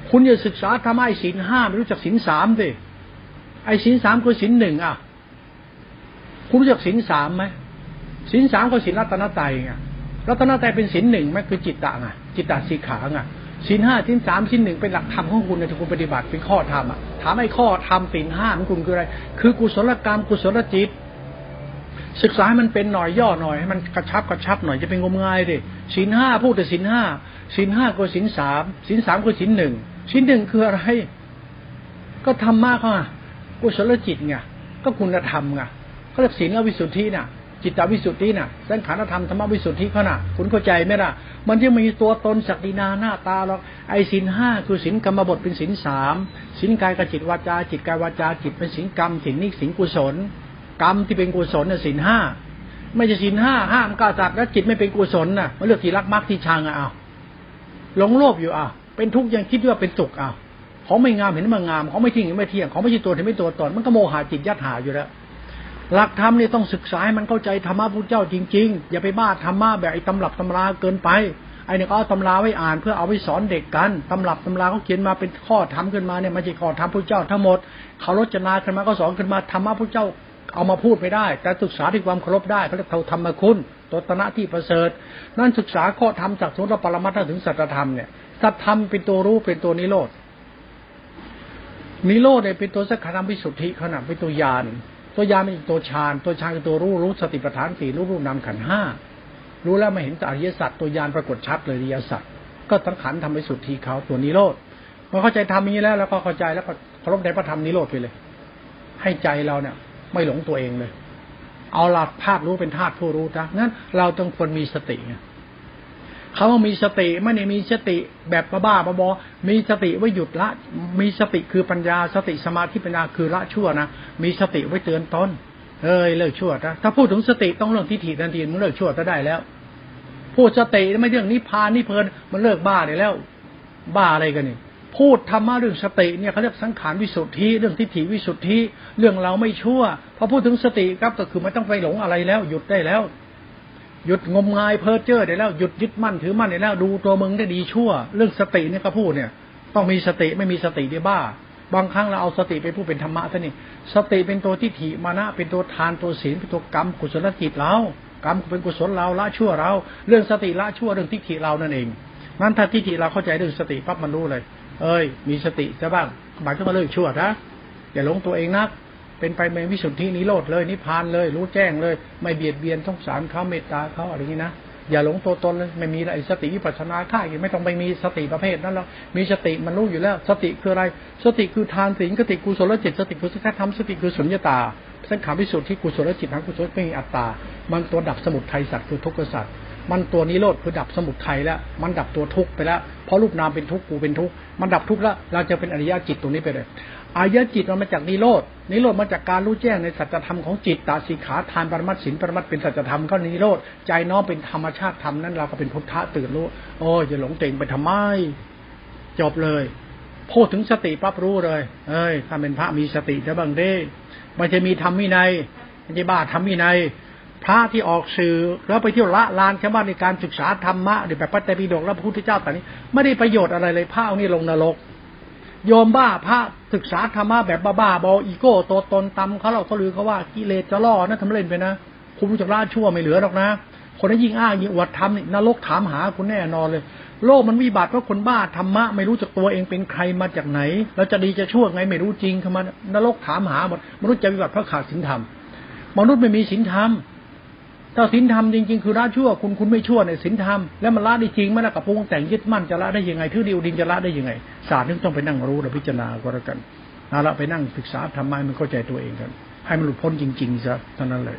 คุณอย่าศึกษาทำไมศีลห้าไม่รู้จักศีลสามสิไอ้ศีลสามคือศีลหนึ่งอะ คุณรู้จักศีลสามไหมศีลสามก็ศีลรัตนตรัยไงรัตนตรัยเป็นศีลหนึ่งไหมคือจิตตะไงจิตตะสีขาไงศีลห้าศีลสามศีลหนึ่งเป็นหลักธรรมของคุณในที่คุณปฏิบัติเป็นข้อธรรมอะถามไอ้ข้อธรรมศีลห้าของคุณคืออะไร คือกุศลกรรมกุศลจิต ศึกษาให้มันเป็นหน่อยย่อหน่อยให้มันกระชับกระชับหน่อยจะเป็นงมงายดิสินห้าพูดแต่สินห้าสินห้าก็สินสามสินสามก็สินหนึ่งสินหนึ่งคืออะไร ก็ทำมากอะกุศลจิตไงก็คุณธรรมไงเขาเรียกศีลวิสุทธิน่ะ จิตตวิสุทธิน่ะสังขารธรรมธรรมวิสุทธิเขาน่ะ คุณเข้าใจไหมล่ะ มันจะมีตัวตนศักดินาหน้าตาหรอกไอ้สินห้าคือสินกรรมบทเป็นสินสามสินกายกับจิตวาจาจิตกายวาจาจิตเป็นสินกรรมสินนิสินกุศล กรรมที่เป็นกุศลน่ะสินห้าไม่ใช่สินห้าห้ามก้าจัดแล้วจิตไม่เป็นกุศลน่ะมันเลือกที่รักมักที่ชังอะเอาหลงโลภอยู่อะเป็นทุกข์ยังคิดว่าเป็นสุขอะของไม่งามเห็นมันงามของไม่ทิ้งไม่เที่ยงของไม่ใช่ตัวที่ไม่ตัวตนมันก็โมหะจิตยัดหาอยู่แล้วหลักธรรมนี่ต้องศึกษาให้มันเข้าใจธรรมะพุทธเจ้าจริงๆ อย่าไปบ้าธรรมะแบบไอ้ตำรับตำราเกินไปไอ้เนี่ยก็เอาตำราไว้อ่านเพื่อเอาไว้สอนเด็กกันตำรับตำราเขาเขียนมาเป็นข้อธรรมขึ้นมาเนี่ยมันจะข้อธรรมพุทธเจ้าทั้งหมดเขารจนาขึ้นมาก็สอนขึ้นมาธรรมะพุทธเจ้า เอามาพูดไม่ได้ แต่ศึกษาที่ความเคารพได้เขาเรียกเท่าธรรมคุณตัวตนะที่ประเสริฐ นั่นศึกษาข้อธรรมจากสุนทรปรมัตถ์ถึงสัจธรรมเนี่ยสัจธรรมเป็นตัวรู้เป็นตัวนิโรธนิโรธเนี่ยเป็นตัวสักขารวิสุทธิขนาดเป็นตัวยานตัวยานเป็นตัวฌาน ตัวฌานคือตัวรู้รู้สติปัฏฐานสี่รู้รู้นำขันห้ารู้แล้วมาเห็นอริยสัจตัวยานปรากฏชัดเลยอริยสัจก็สังขารทำวิสุทธิเขาตัวนิโรธพอเข้าใจทำนี้แล้ว แล้วก็เข้าใจแล้วก็เคารพในพระธรรมนิโรธไปเลย ให้ใจเราเนี่ย ไม่หลงตัวเองเลย เอาหลักธาตุรู้เป็นธาตุผู้รู้นะงั้นเราต้องควรมีสติไงเขาว่ามีสติไม่ได้มีสติแบบบ้าบอมีสติไว้หยุดละ มีสติคือปัญญา สติสมาธิปัญญาคือละชั่วนะ มีสติไว้เตือนตนเอ้ยเลิกชั่วนะถ้าพูดถึงสติต้องเรื่องทิฏฐิทันทีมันเลิกชั่วจะได้แล้ว พูดสติไม่เรื่องนิพพานนิเพลินมันเลิกบ้าได้แล้ว บ้าอะไรกันนี่ พูดธรรมะเรื่องสติเนี่ยเขาเรียกสังขารวิสุทธิเรื่องทิฏฐิวิสุทธิเรื่องเราไม่ชั่วพอพูดถึงสติครับก็คือไม่ต้องไปหลงอะไรแล้ว หยุดได้แล้ว หยุดงมงายเพ้อเจ้อได้แล้วหยุดยึดมั่นถือมั่นได้แล้วดูตัวมึงได้ดีชั่ว เรื่องสติเนี่ยเขาพูดเนี่ย ต้องมีสติไม่มีสติได้บ้า บางครั้งเราเอาสติไปพูดเป็นธรรมะซะนี่สติเป็นตัวทิฏฐิมานะเป็นตัวทานตัวศีลเป็นตัวกรรมกุศลจิตเรากรรมเป็นกุศลเราละชั่วเรา เรื่องสติละชั่วเรื่องทิฏฐิเรานั่นเองนั้นถ้าทิฏฐิเราเข้าใจเรื่องสติปั๊บมันรู้เลย เอ้ย มีสติจะบ้างหมายถึงมาเลิกชั่วนะอย่าหลงตัวเองนัก เป็นไปในวิสุทธินิโรธเลยนิพพานเลย รู้แจ้งเลย ไม่เบียดเบียนสงสารเขาเมตตาเขาอะไรอย่างนี้นะอย่าหลงตัวตนเลยไม่มีอะไรสติวิปัสนาค่าอย่างไม่ต้องไปมีสติประเภทนั้นแล้วมีสติมันรู้อยู่แล้ว สติคืออะไร สติคือทานศีลสติกุศลจิต สติคือสัจธรรมสติคือสุญญตาสังขารวิสุทธิกุศลจิตทางกุศลไม่มีอัตตา มันตัวดับสมุทัยสัตว์คือทุกข์สัตว์ มันตัวนิโรธคือดับสมุทัยแล้ว มันดับตัวทุกข์ไปแล้ว เพราะรูปนามเป็นทุกข์กูเป็นทุกข์ มันดับทุกข์แล้ว เราจะเป็นอริยจิตตรงนี้ไปเลย อริยจิตมันมาจากนิโรธ นิโรธมาจากการรู้แจ้งในสัจธรรมของจิต ตาสีขาทานปรมัตสินปรมัตเป็นสัจธรรมก็นิโรธ ใจน้อมเป็นธรรมชาติธรรมนั้นเราก็เป็นพุทธะตื่นรู้ โอ้ยจะหลงเต่งไปทำไม จบเลยพูดถึงสติปั๊บรู้เลย เอ้ย ถ้าเป็นพระมีสติจะบ้างด้มันจะมีธรรมวินัยมันจะบ้าธรรมวินัย พระที่ออกสื่อแล้วไปเที่ยวละลานชาวบ้านในการศึกษาธรรมะเดี๋ยวแบบพระเตปิฎกแล้วพระพุทธเจ้าตอนนี้ ไม่ได้ประโยชน์อะไรเลยพระเอานี่ลงนรก โยมบ้าพระศึกษาธรรมะแบบบ้าๆบออีโก้ตัวตนตำเขาเราก็ลือเขาว่ากิเลสจะล่อนะทำเล่นไปนะคุณผู้จักล่าชั่วไม่เหลือหรอกนะ คนนั้นยิ่งอ้างยิ่งอวดทำนี่นรกถามหาคุณแน่นอนเลย โลกมันวิบัติเพราะคนบ้าธรรมะไม่รู้จักตัวเองเป็นใครมาจากไหน แล้วจะดีจะชั่วไงไม่รู้จริงทำไมนรกถามหาหมดมนุษย์จะวิบัติเพราะขาดศีลธรรมมนุษย์ไม่มีศีลธรรม ถ้าศีลธรรมจริงๆคือละชั่วคุณคุณไม่ชั่วในศีลธรรมแล้วมันละได้จริงไหมล่ะกับปรุงแต่งยึดมั่นจะละได้ยังไงทื่อดิวดินจะละได้ยังไงศาสตร์นึงต้องไปนั่งรู้และพิจารณาก็แล้วกันเอาละไปนั่งศึกษาทำไมมันเข้าใจตัวเองกัน ให้มันหลุดพ้นจริงๆซะเท่านั้นเลย